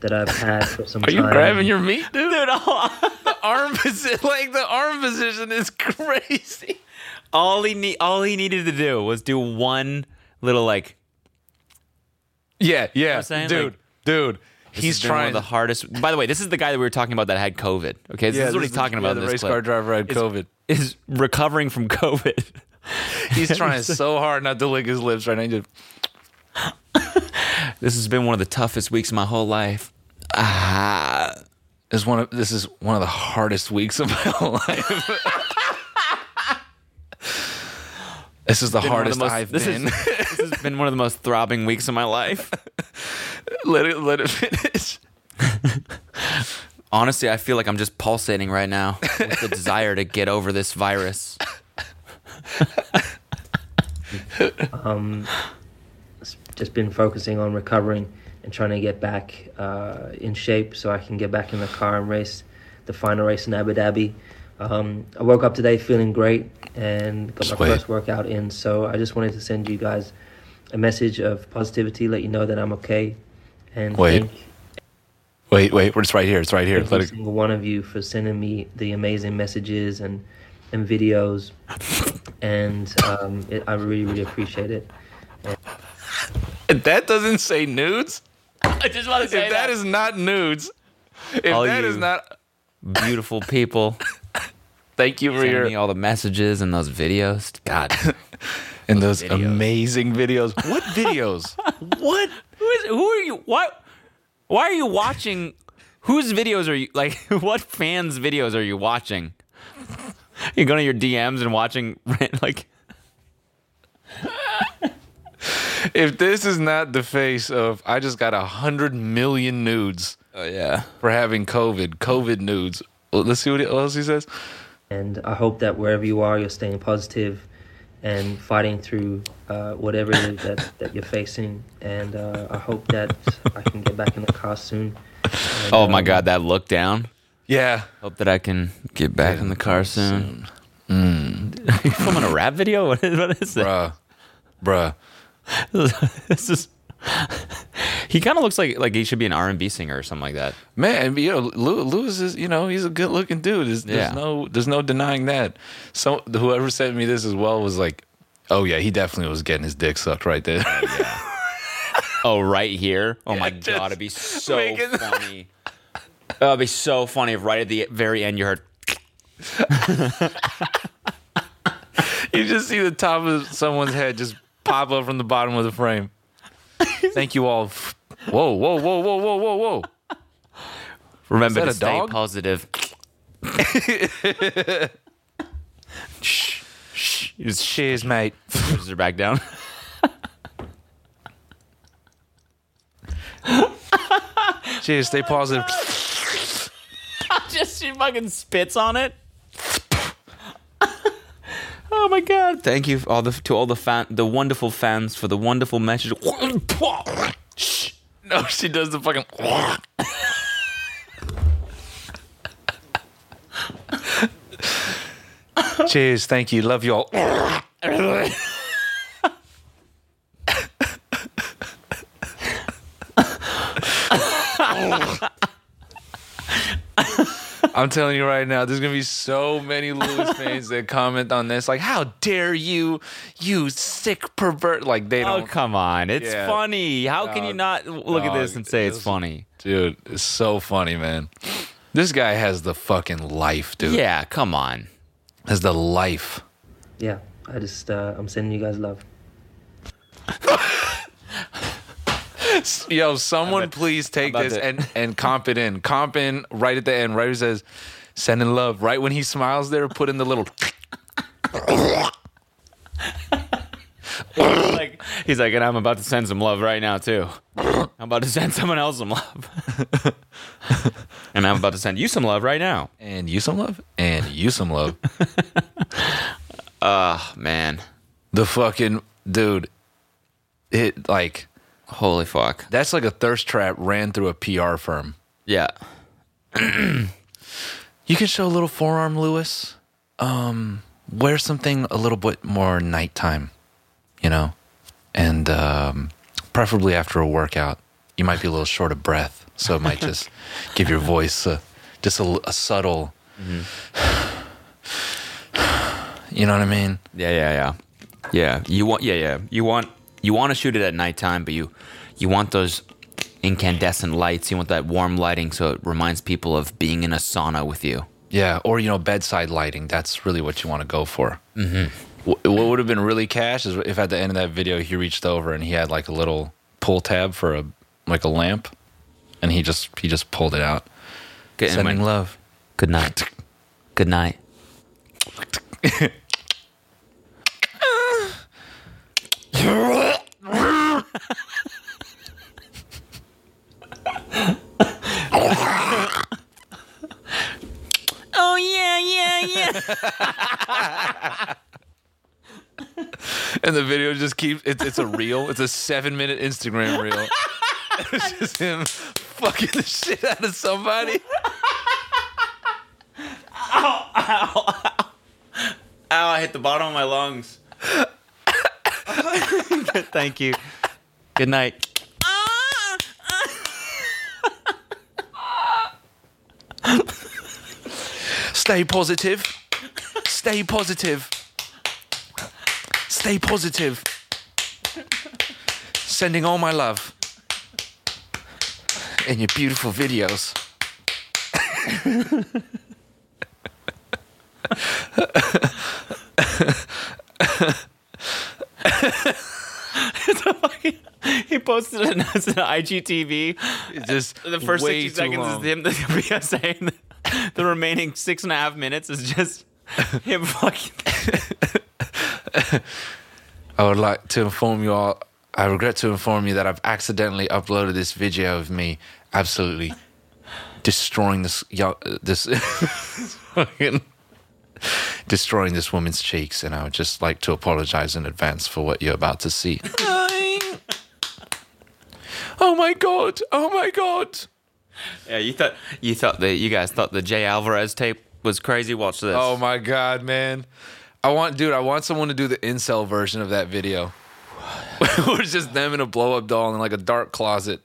that I've had for some Are you grabbing your meat, dude? Dude, all, the arm position, like the arm position, is (laughs) crazy. all he need, all he needed to do was do one little like. Yeah, yeah, I'm saying? dude, Like, dude. This He's has been one trying of the hardest. By the way, this is the guy that we were talking about that had COVID. Okay, this Yeah, is what he's is- talking yeah, about. the in this race clip. car driver had Is- COVID. Is recovering from COVID. (laughs) He's trying (laughs) so hard not to lick his lips right now. He just- (laughs) This has been one of the toughest weeks of my whole life. Ah. This one of this is one of the hardest weeks of my whole life. This is the Been one of hardest most- I've this been. Is, (laughs) this has been one of the most throbbing weeks of my life. (laughs) let it let it finish. (laughs) Honestly, I feel like I'm just pulsating right now with the desire to get over this virus. um, just been focusing on recovering and trying to get back uh, in shape so I can get back in the car and race the final race in Abu Dhabi. Um, I woke up today feeling great and got my Sweet. first workout in. So I just wanted to send you guys a message of positivity, let you know that I'm okay, and Wait. thank Wait, wait, it's right here. It's right here. every Let it single one of you for sending me the amazing messages and and videos, and um, it, I really really appreciate it. If that doesn't say nudes, I just want to say if that is not nudes, if All that is you not beautiful people. (laughs) thank you for Sending your me all the messages and those videos. God, (laughs) and those videos. amazing videos. What (laughs) videos? what? Who is? Who are you? What? Why are you watching? Whose videos are you like? (laughs) What fans' videos are you watching? You're going to your DMs and watching like if this is not the face of I just got a hundred million nudes Oh yeah. for having COVID, COVID nudes. Let's see what else he says. And I hope that wherever you are, you're staying positive and fighting through uh, whatever it is that, that you're facing. And uh, I hope that I can get back in the car soon. And, Oh my um, God, that look down. Yeah. Hope that I can get back in the car soon. Mm. you filming a rap video? What is, what is that? Bruh. Bruh. (laughs) this is. (laughs) he kind of looks like like he should be an R and B singer or something like that. Man, you know, Lew- Lewis is, you know, he's a good looking dude. There's, there's Yeah. no there's no denying that. So whoever sent me this as well was like, oh yeah, he definitely was getting his dick sucked right there. Oh, (laughs) oh right here. Oh my just god, it'd be so making- funny. Oh, it'd be so funny if right at the very end you heard. (laughs) you just see the top of someone's head just pop up from the bottom of the frame. Thank you all. Whoa, whoa, whoa, whoa, whoa, whoa, whoa. Remember to a stay dog? positive. (laughs) shh, shh. You just Cheers, mate. pushes her back down. Cheers, stay positive. (laughs) just she fucking spits on it. Oh my god! Thank you all the to all the fan, the wonderful fans for the wonderful message. Shh. (laughs) No, she does the fucking. Cheers, thank you, love you all. (laughs) I'm telling you right now, there's gonna be so many Lewis (laughs) fans that comment on this, like, "How dare you, you sick pervert!" Like they Oh don't, Oh come on! It's Yeah. funny. How can you not look at this and say it's it's- funny? dude. It's so funny, man. This guy has the fucking life, dude. Yeah, come on. has the life. Yeah, I just, uh, I'm sending you guys love. (laughs) Yo, someone please take this to- and and comp it in. Comp in right at the end, it says sending love. Right when he smiles there, put in the little. like he's like, and I'm about to send some love right now too. I'm about to send someone else some love, and I'm about to send you some love right now. And you some love. And you some love. (laughs) Ah, man, the fucking dude. It like holy fuck. that's like a thirst trap ran through a PR firm. Yeah, (clears throat) You can show a little forearm, Lewis. Um, wear something a little bit more nighttime, you know, and um, preferably after a workout. You might be a little short of breath, so it might just (laughs) give your voice a, just a, a subtle. (sighs) You know what I mean? yeah, yeah, yeah, yeah. You want, yeah, yeah. You want, you want to shoot it at nighttime, but you, you want those incandescent lights. You want that warm lighting, so it reminds people of being in a sauna with you. Yeah, or you know, bedside lighting. That's really what you want to go for. Mm-hmm. What would have been really cash is if at the end of that video he reached over and he had like a little pull tab for a like a lamp, and he just he just pulled it out. Good, Sending went, love. Good night. (laughs) Good night. (laughs) oh yeah, yeah, yeah. And the video just keeps it's it's a reel. It's a seven minute Instagram reel. (laughs) (laughs) it's just him fucking the shit out of somebody. (laughs) Ow, ow, ow. Ow, I hit the bottom of my lungs. Thank you. Good night. Stay positive. Stay positive. Stay positive. Sending all my love. in your beautiful videos. He posted it as an IGTV. It's just The first way 60 too seconds long. (laughs) is him, saying the, the remaining six and a half minutes is just him fucking. (laughs) I would like to inform you all. I regret to inform you that I've accidentally uploaded this video of me absolutely destroying this yo- uh, this fucking (laughs) destroying this woman's cheeks, and I would just like to apologize in advance for what you're about to see. oh my god! Oh my god! Yeah, you thought you thought that you guys thought the Jay Alvarrez tape was crazy. Watch this. Oh my god, man! I want, dude. I want someone to do the incel version of that video. (laughs) Where it's just them in a blow up doll in like a dark closet.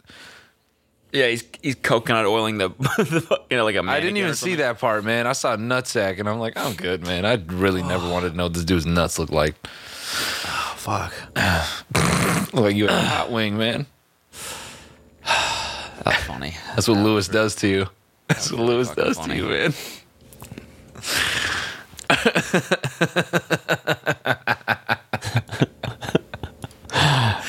yeah, he's he's coconut oiling the, (laughs) the you know like a. I didn't even see that part, man. I saw nutsack, and I'm like, I'm good, man. I really never wanted to know what this dude's nuts look like. Oh, fuck. (sighs) Look like you had a hot wing, man. (sighs) That's funny. That's what Lewis does to you. That's what Lewis does funny. to you, man.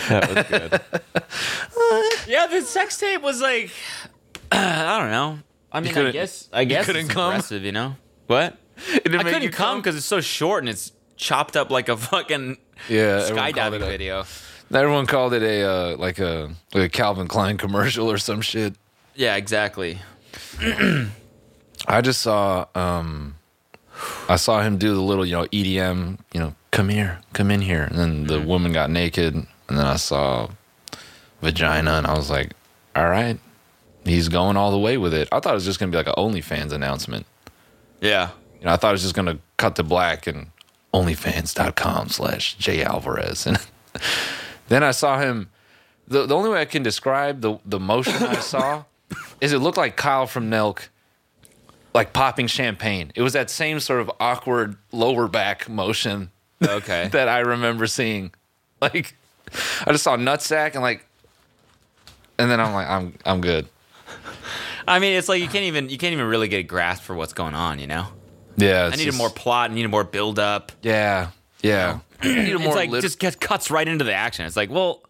That was good. yeah, the sex tape was like, (clears throat) I don't know. I mean, I couldn't- guess I guess couldn't it's come? aggressive, you know. What? It didn't I make couldn't you come because it's so short and it's chopped up like a fucking Yeah, everyone called skydiving it a- video. Everyone called it a uh, like a like a Calvin Klein commercial or some shit. Yeah, exactly. (clears throat) I just saw um I saw him do the little, you know, EDM, you know, come here, come in here. And then the mm-hmm. woman got naked and then I saw vagina and I was like, All right. He's going all the way with it. I thought it was just gonna be like an OnlyFans announcement. Yeah. You know, I thought it was just gonna cut to black and onlyfans.com slash J Alvarrez. And (laughs) then I saw him the the only way I can describe the the motion I saw (coughs) is it looked like Kyle from Nelk like popping champagne. It was that same sort of awkward lower back motion Okay. (laughs) that I remember seeing. Like I just saw nutsack and like and then I'm like, I'm I'm good. I mean, it's like you can't even you can't even really get a grasp for what's going on. You know. Yeah. I needed just- more plot. I needed more build up. Yeah. Yeah. I need a It's like lit- just gets cuts right into the action. It's like, well,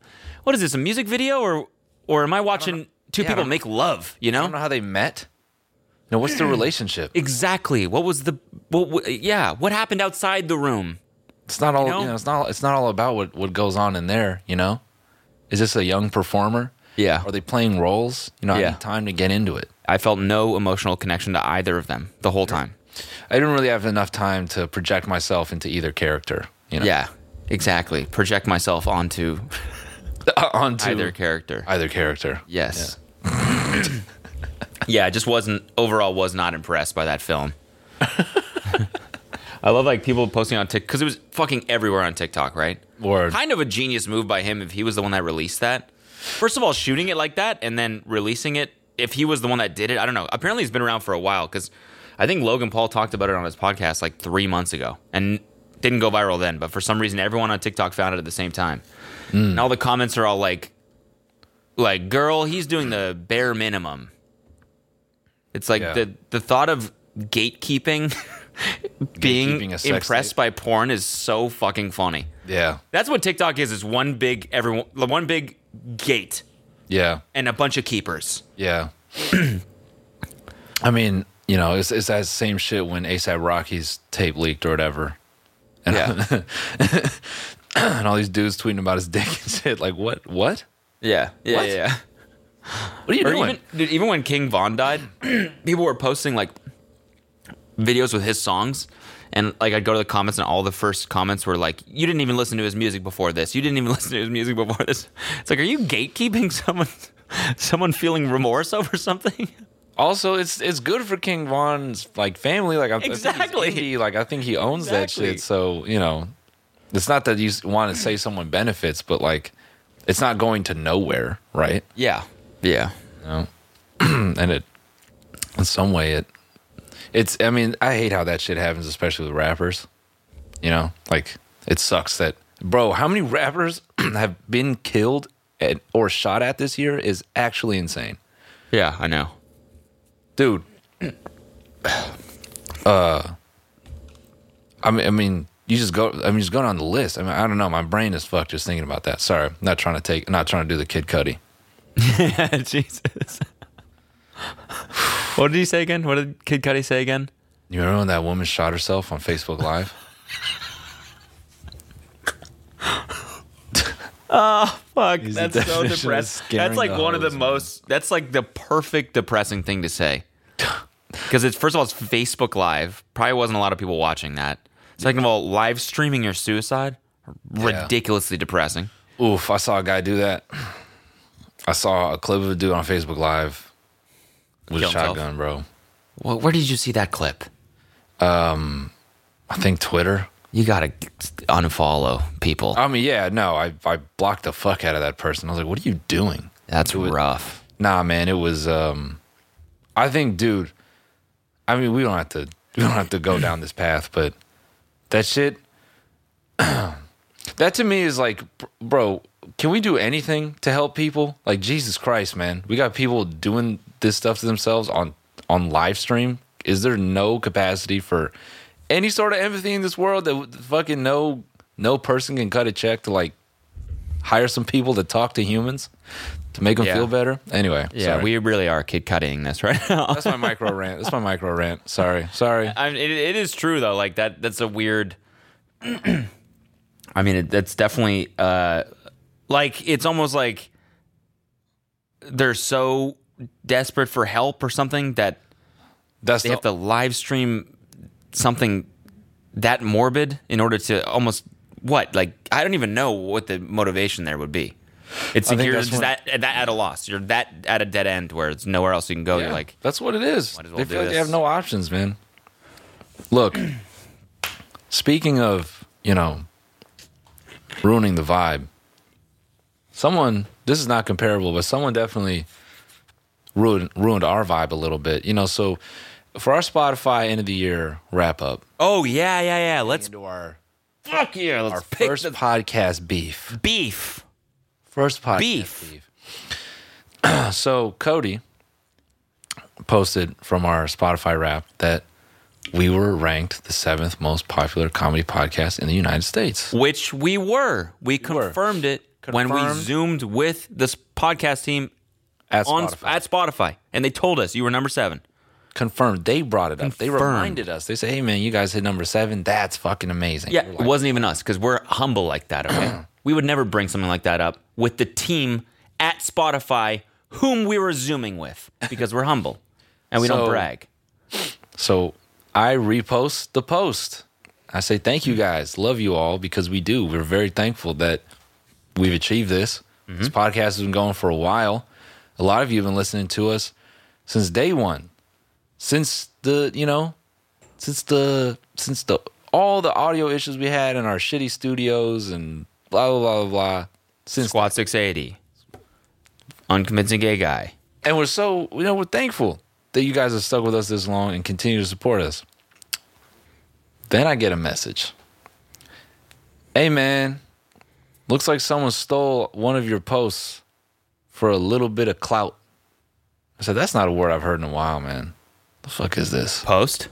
what is this? A music video or or am I watching two yeah, people make love? You know? I don't know how they met. No, what's the (clears throat) relationship? exactly. What was the? What, what? Yeah, what happened outside the room? It's not all. You You know? know, it's not. It's not all about what what goes on in there. You know, is this a young performer? Yeah. Are they playing roles? You know, I Yeah. need time to get into it. I felt no emotional connection to either of them the whole time. I didn't really have enough time to project myself into either character. You know, Yeah, exactly. Project myself onto (laughs) onto either character. either character. Yes. Yeah. (clears throat) (clears throat) I just wasn't overall was not impressed by that film. (laughs) I love like people posting on TikTok because it was fucking everywhere on TikTok, right? Word. Kind of a genius move by him if he was the one that released that. First of all, shooting it like that and then releasing it. If he was the one that did it, I don't know. Apparently, he's been around for a while because I think Logan Paul talked about it on his podcast like three months ago and didn't go viral then. But for some reason, everyone on TikTok found it at the same time. Hmm. And all the comments are all like, like, girl, he's doing the bare minimum. It's like Yeah. the the thought of gatekeeping, (laughs) being impressed tape. by porn is so fucking funny. Yeah. That's what TikTok is. Is one big everyone, one big gate Yeah. and a bunch of keepers. Yeah. (clears throat) I mean, you know, it's, it's that same shit when ASAP Rocky's tape leaked or whatever. And, Yeah. (laughs) and all these dudes tweeting about his dick and shit. Like, what? What? Yeah, yeah, What? yeah. Yeah. What are you Or doing? even, dude, even when King Von died, (clears throat) people were posting like videos with his songs, and like I'd go to the comments, and all the first comments were like, "You didn't even listen to his music before this. You didn't even (laughs) listen to his music before this." It's like, are you gatekeeping (laughs) someone, someone feeling remorse over something? also, it's it's good for King Von's like family. Like, I, Exactly. I think he's indie. Like, I think he owns that shit. So, you know, it's not that you want to say someone benefits, but like, it's not going to nowhere, right? Yeah, yeah. you know? (clears throat) and it in some way it it's i mean i hate how that shit happens especially with rappers. You know like it sucks that bro how many rappers (clears throat) have been killed at, or shot at this year is actually insane. Yeah, I know. dude. (clears throat) Uh i mean i mean you just go i mean just going on the list. I mean i don't know. My brain is fucked just thinking about that. Sorry. Not trying to take not trying to do the kid Cudi (laughs) Jesus. what did he say again? What did Kid Cudi say again? you remember when that woman shot herself on facebook live oh (laughs) Fuck, He's that's so depressing. That's like one of the man. most. That's like the perfect depressing thing to say. (laughs) Because it's first of all, it's Facebook Live. Probably wasn't a lot of people watching that. Second of all, live streaming your suicide, Yeah. ridiculously depressing. Oof, I saw a guy do that. I saw a clip of a dude on Facebook Live with Kill a himself. shotgun, bro. Well, where did you see that clip? Um, I think Twitter. You gotta unfollow people. I mean, yeah, no, I, I blocked the fuck out of that person. I was like, what are you doing? That's was- rough. Nah, man, it was um I think, dude, I mean, we don't have to (laughs) we don't have to go down this path, but that shit (clears throat) that to me is like bro, can we do anything to help people? Like Jesus Christ, man. We got people doing this stuff to themselves on on live stream. Is there no capacity for any sort of empathy in this world that fucking no no person can cut a check to like hire some people to talk to humans to make them Yeah. feel better? Anyway, Yeah, sorry. we really are kid cutting this right now. That's my micro (laughs) rant. That's my micro rant. Sorry. Sorry. I mean, it, it is true though. Like that. That's a weird. (clears throat) I mean, it, that's definitely uh, like it's almost like they're so desperate for help or something that That's they the, have to live stream something that morbid in order to almost what like I don't even know what the motivation there would be. It's I think you're that's just when- that, that at a loss. You're that at a dead end where it's nowhere else you can go. yeah, You're like, that's what it is. Might as well they do feel like they this. have no options, man. Look, (clears throat) speaking of, you know, ruining the vibe, someone, this is not comparable, but someone definitely ruined, ruined our vibe a little bit. You know, so for our Spotify end of the year wrap up, oh yeah, yeah, yeah. Let's into our, fuck yeah. Let's our first the podcast beef. beef. First podcast Beef. beef. (clears throat) so Cody posted from our Spotify rap that we were ranked the seventh most popular comedy podcast in the United States. Which we were. We were. confirmed it when we zoomed with this podcast team At on Spotify. at Spotify, and they told us you were number seven. Confirmed. They brought it up. They Confirmed. reminded us. They say, "Hey, man, you guys hit number seven. That's fucking amazing." Yeah, We're it wasn't even us because we're humble like that. Okay, (clears throat) we would never bring something like that up with the team at Spotify, whom we were zooming with, because we're humble and we don't brag. So I repost the post. I say, thank you guys. Love you all because we do. We're very thankful that we've achieved this. Mm-hmm. This podcast has been going for a while. A lot of you have been listening to us since day one. Since the, you know, since the, since the, all the audio issues we had in our shitty studios and blah, blah, blah, blah, blah. Since Squad 680, unconvincing gay guy. and we're so you know we're thankful that you guys have stuck with us this long and continue to support us then i get a message hey man looks like someone stole one of your posts for a little bit of clout. I said that's not a word i've heard in a while man. The fuck is this? Post.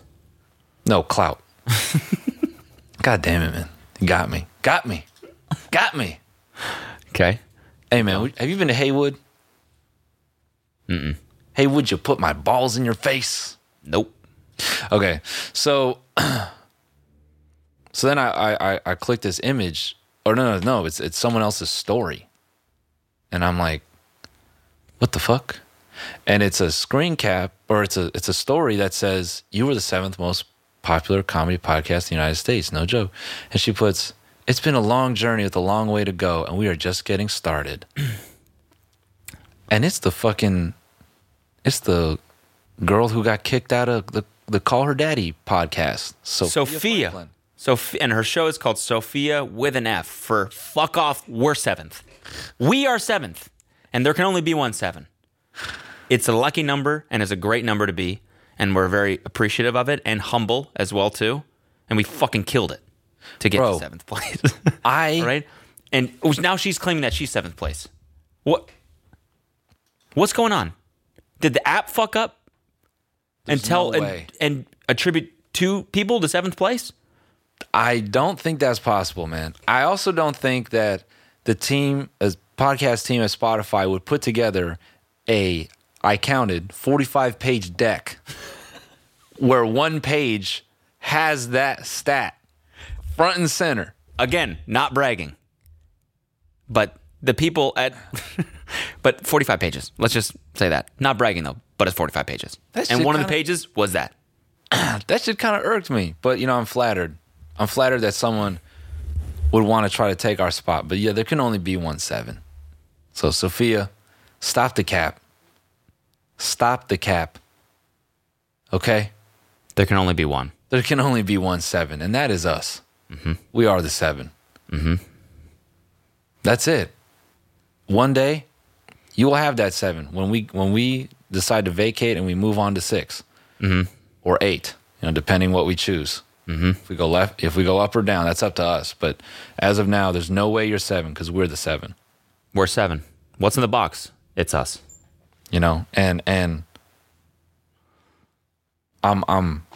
no clout. (laughs) God damn it man. You got me. Got me. Got me. Okay. hey man have you been to haywood? Mm-mm. hey would you put my balls in your face? Nope. Okay, so (clears throat) so then I, I I- clicked this image, or no no no, it's it's someone else's story, and I'm like, what the fuck? And it's a screen cap, or it's a it's a story that says you were the seventh most popular comedy podcast in the United States, no joke. And she puts, it's been a long journey with a long way to go, and we are just getting started. (clears throat) and it's the fucking, it's the girl who got kicked out of the the Call Her Daddy podcast. So Sofia. Sofia, and her show is called Sofia with an F for fuck off. We're seventh. We are seventh, and there can only be one seven. It's a lucky number, and it's a great number to be, and we're very appreciative of it and humble as well too. And we fucking killed it to get Bro. to seventh place. (laughs) I right, and oh, now she's claiming that she's seventh place. What? What's going on? Did the app fuck up and tell no and, and attribute two people to seventh place? I don't think that's possible, man. I also don't think that the team, as podcast team at Spotify, would put together a I counted forty five page deck (laughs) where one page has that stat front and center. Again, not bragging. But the people at (laughs) but 45 pages. Let's just say that. Not bragging though, but it's 45 pages. That and one of the pages was that. (clears throat) That shit kind of irked me, but you know I'm flattered. I'm flattered that someone would want to try to take our spot. But yeah, there can only be one seven. So Sofia, stop the cap. Stop the cap. Okay. There can only be one. There can only be one seven, and that is us. Mm-hmm. We are the 7 Mm-hmm. That's it. One day, you will have that seven when we when we decide to vacate and we move on to 6 Mm-hmm. or eight, you know, depending what we choose. Mm-hmm. If we go left, if we go up or down, that's up to us. But as of now, there's no way you're seven because we're the seven. We're seven. What's in the box? It's us. You know, and and I'm I'm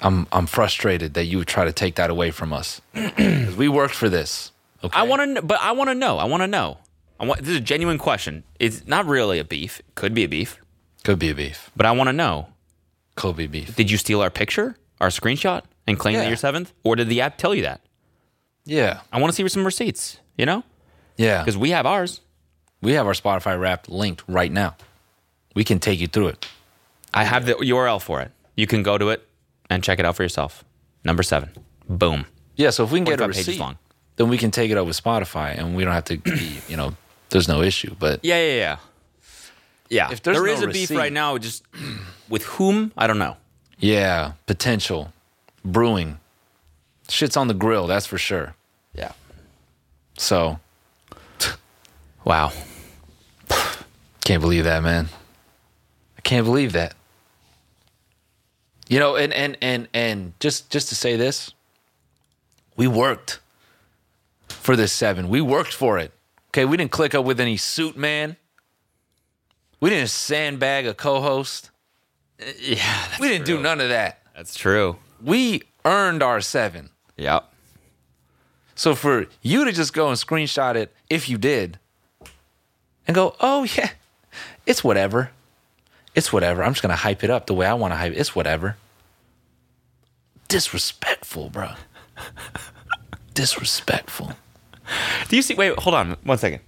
I'm I'm frustrated that you would try to take that away from us. (clears throat) we worked for this. Okay. I want to, but I want to know. I want to know. I want. This is a genuine question. It's not really a beef. Could be a beef, Could be a beef. but I want to know. Could be beef. Did you steal our picture, our screenshot, and claim that you're seventh, or did the app tell you that? Yeah. I want to see some receipts. You know, Yeah. because we have ours. We have our Spotify Wrapped linked right now. We can take you through it. I have the URL for it. You can go to it and check it out for yourself. Number seven. Boom. Yeah. So if we can get a 45 pages receipt, long. then we can take it up with Spotify, and we don't have to be, you know, there's no issue. But Yeah, yeah, yeah. Yeah. If there's there no is a beef right now, just with whom? I don't know. Yeah, potential brewing. Shit's on the grill, that's for sure. Yeah. So Wow. Can't believe that, man. I can't believe that. You know, and and and and just just to say this, we worked for this seven. We worked for it. Okay, we didn't click up with any suit man. We didn't sandbag a co-host. (laughs) Yeah. we didn't do none of that. That's true. We earned our seven. Yep. So for you to just go and screenshot it, if you did, and go, oh yeah, It's whatever. It's whatever. I'm just gonna hype it up the way I want to hype. it. It's whatever. Disrespectful, bro. (laughs) Disrespectful. Do you see? Wait, hold on one second.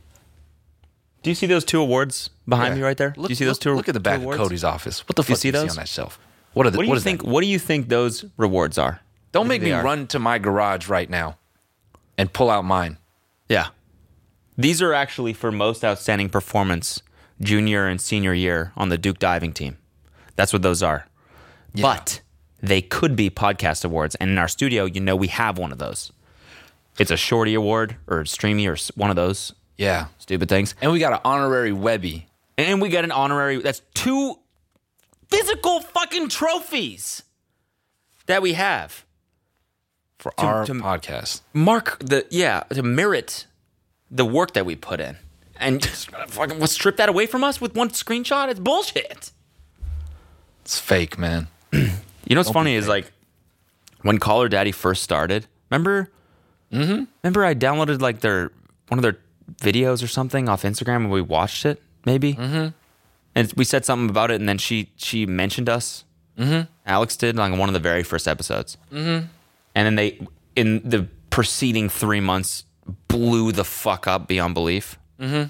Do you see those two awards behind Yeah. me right there? Look, do you see those two? Look at the back of? Cody's office. What the Do you see do you those? see on that shelf? What are the? What do you is think? That? What do you think those rewards are? Don't What make me are? run to my garage right now and pull out mine. Yeah. These are actually for most outstanding performance junior and senior year on the Duke diving team. That's what those are. But they could be podcast awards. And in our studio, you know, we have one of those. It's a shorty award or streamy or one of those Yeah. stupid things. And we got an honorary Webby. And we got an honorary. That's two physical fucking trophies that we have. for To- our to- podcast. mark the yeah to merit the work that we put in and (laughs) just fucking strip that away from us with one screenshot it's bullshit It's fake, man. (clears throat) you know what's funny is like when Call Her Daddy first started remember mm-hmm. remember i downloaded like their one of their videos or something off instagram and we watched it maybe mm-hmm. and we said something about it and then she she mentioned us mm-hmm. alex did like one of the very first episodes mm-hmm. and then they in the preceding three months blew the fuck up beyond belief mm-hmm.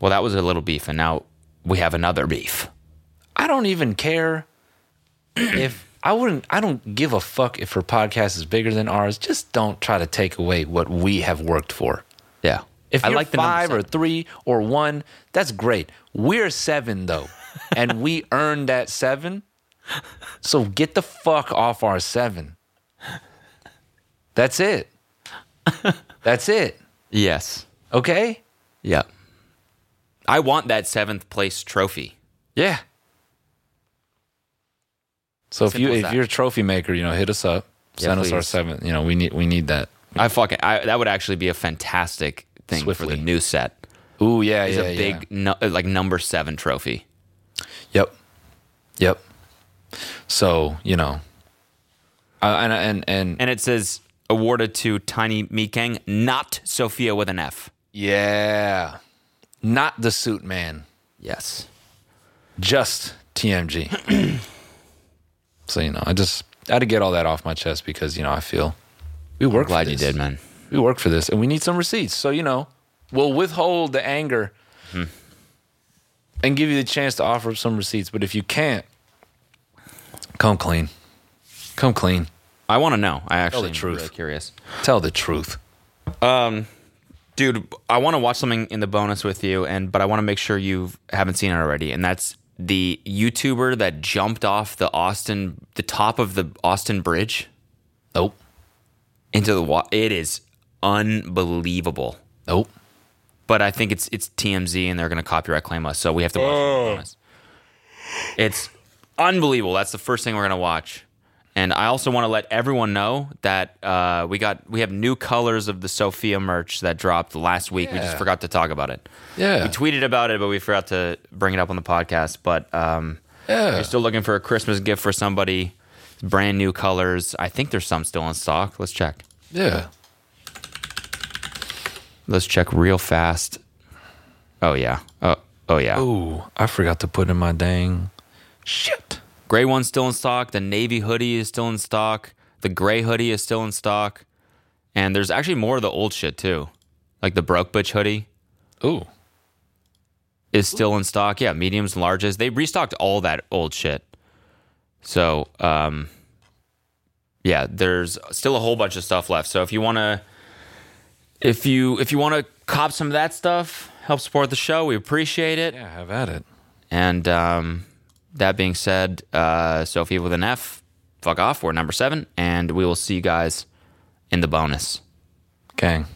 well that was a little beef and now we have another beef I don't even care (clears throat) if I wouldn't. I don't give a fuck if her podcast is bigger than ours. Just don't try to take away what we have worked for. Yeah If I you're like the five or three or one, that's great. We're seven though, (laughs) and we earned that seven. So get the fuck off our seven. That's it. (laughs) That's it. yes Okay. Yeah. I want that seventh place trophy. Yeah. So if you if you're a trophy maker, you know, hit us up. Yeah, Send us our please. seven. You know, we need we need that. I fucking I, that would actually be a fantastic thing for the new set. Ooh yeah, It's yeah, a big yeah. nu- like number seven trophy. Yep. Yep. So you know, uh, and and and And it says awarded to Tiny Meat Gang, not Sofia with an F. yeah, not the suit man, Yes. just TMG. (clears throat) so you know, I just I had to get all that off my chest because you know I feel we work. Glad for you did, man. We work for this, and we need some receipts. So you know, we'll withhold the anger Hmm. and give you the chance to offer up some receipts. But if you can't, come clean. Come clean. I want to know. I actually am really curious. Tell the truth. dude i want to watch something in the bonus with you and but i want to make sure you haven't seen it already and that's the youtuber that jumped off the austin the top of the austin bridge Nope. Into the water it is unbelievable Nope. but i think it's it's tmz and they're going to copyright claim us so we have to watch it in the bonus. it's unbelievable that's the first thing we're going to watch and I also want to let everyone know that uh, we got we have new colors of the Sofia merch that dropped last week. We just forgot to talk about it. Yeah. We tweeted about it, but we forgot to bring it up on the podcast. But um, Yeah. if you're still looking for a Christmas gift for somebody, brand new colors. I think there's some still in stock. Let's check. Yeah. Let's check real fast. Oh yeah. Oh oh yeah. Ooh, I forgot to put in my dang shit. Gray one's still in stock. The navy hoodie is still in stock. The gray hoodie is still in stock. And there's actually more of the old shit too. Like the broke bitch hoodie Ooh. is still in stock. Yeah, mediums, and larges. They restocked all that old shit. So, um yeah, there's still a whole bunch of stuff left. So if you want to if you if you want to cop some of that stuff, help support the show, we appreciate it. Yeah, have at it. And um, that being said, uh, Sophie with an F, fuck off. We're number seven, and we will see you guys in the bonus. Gang.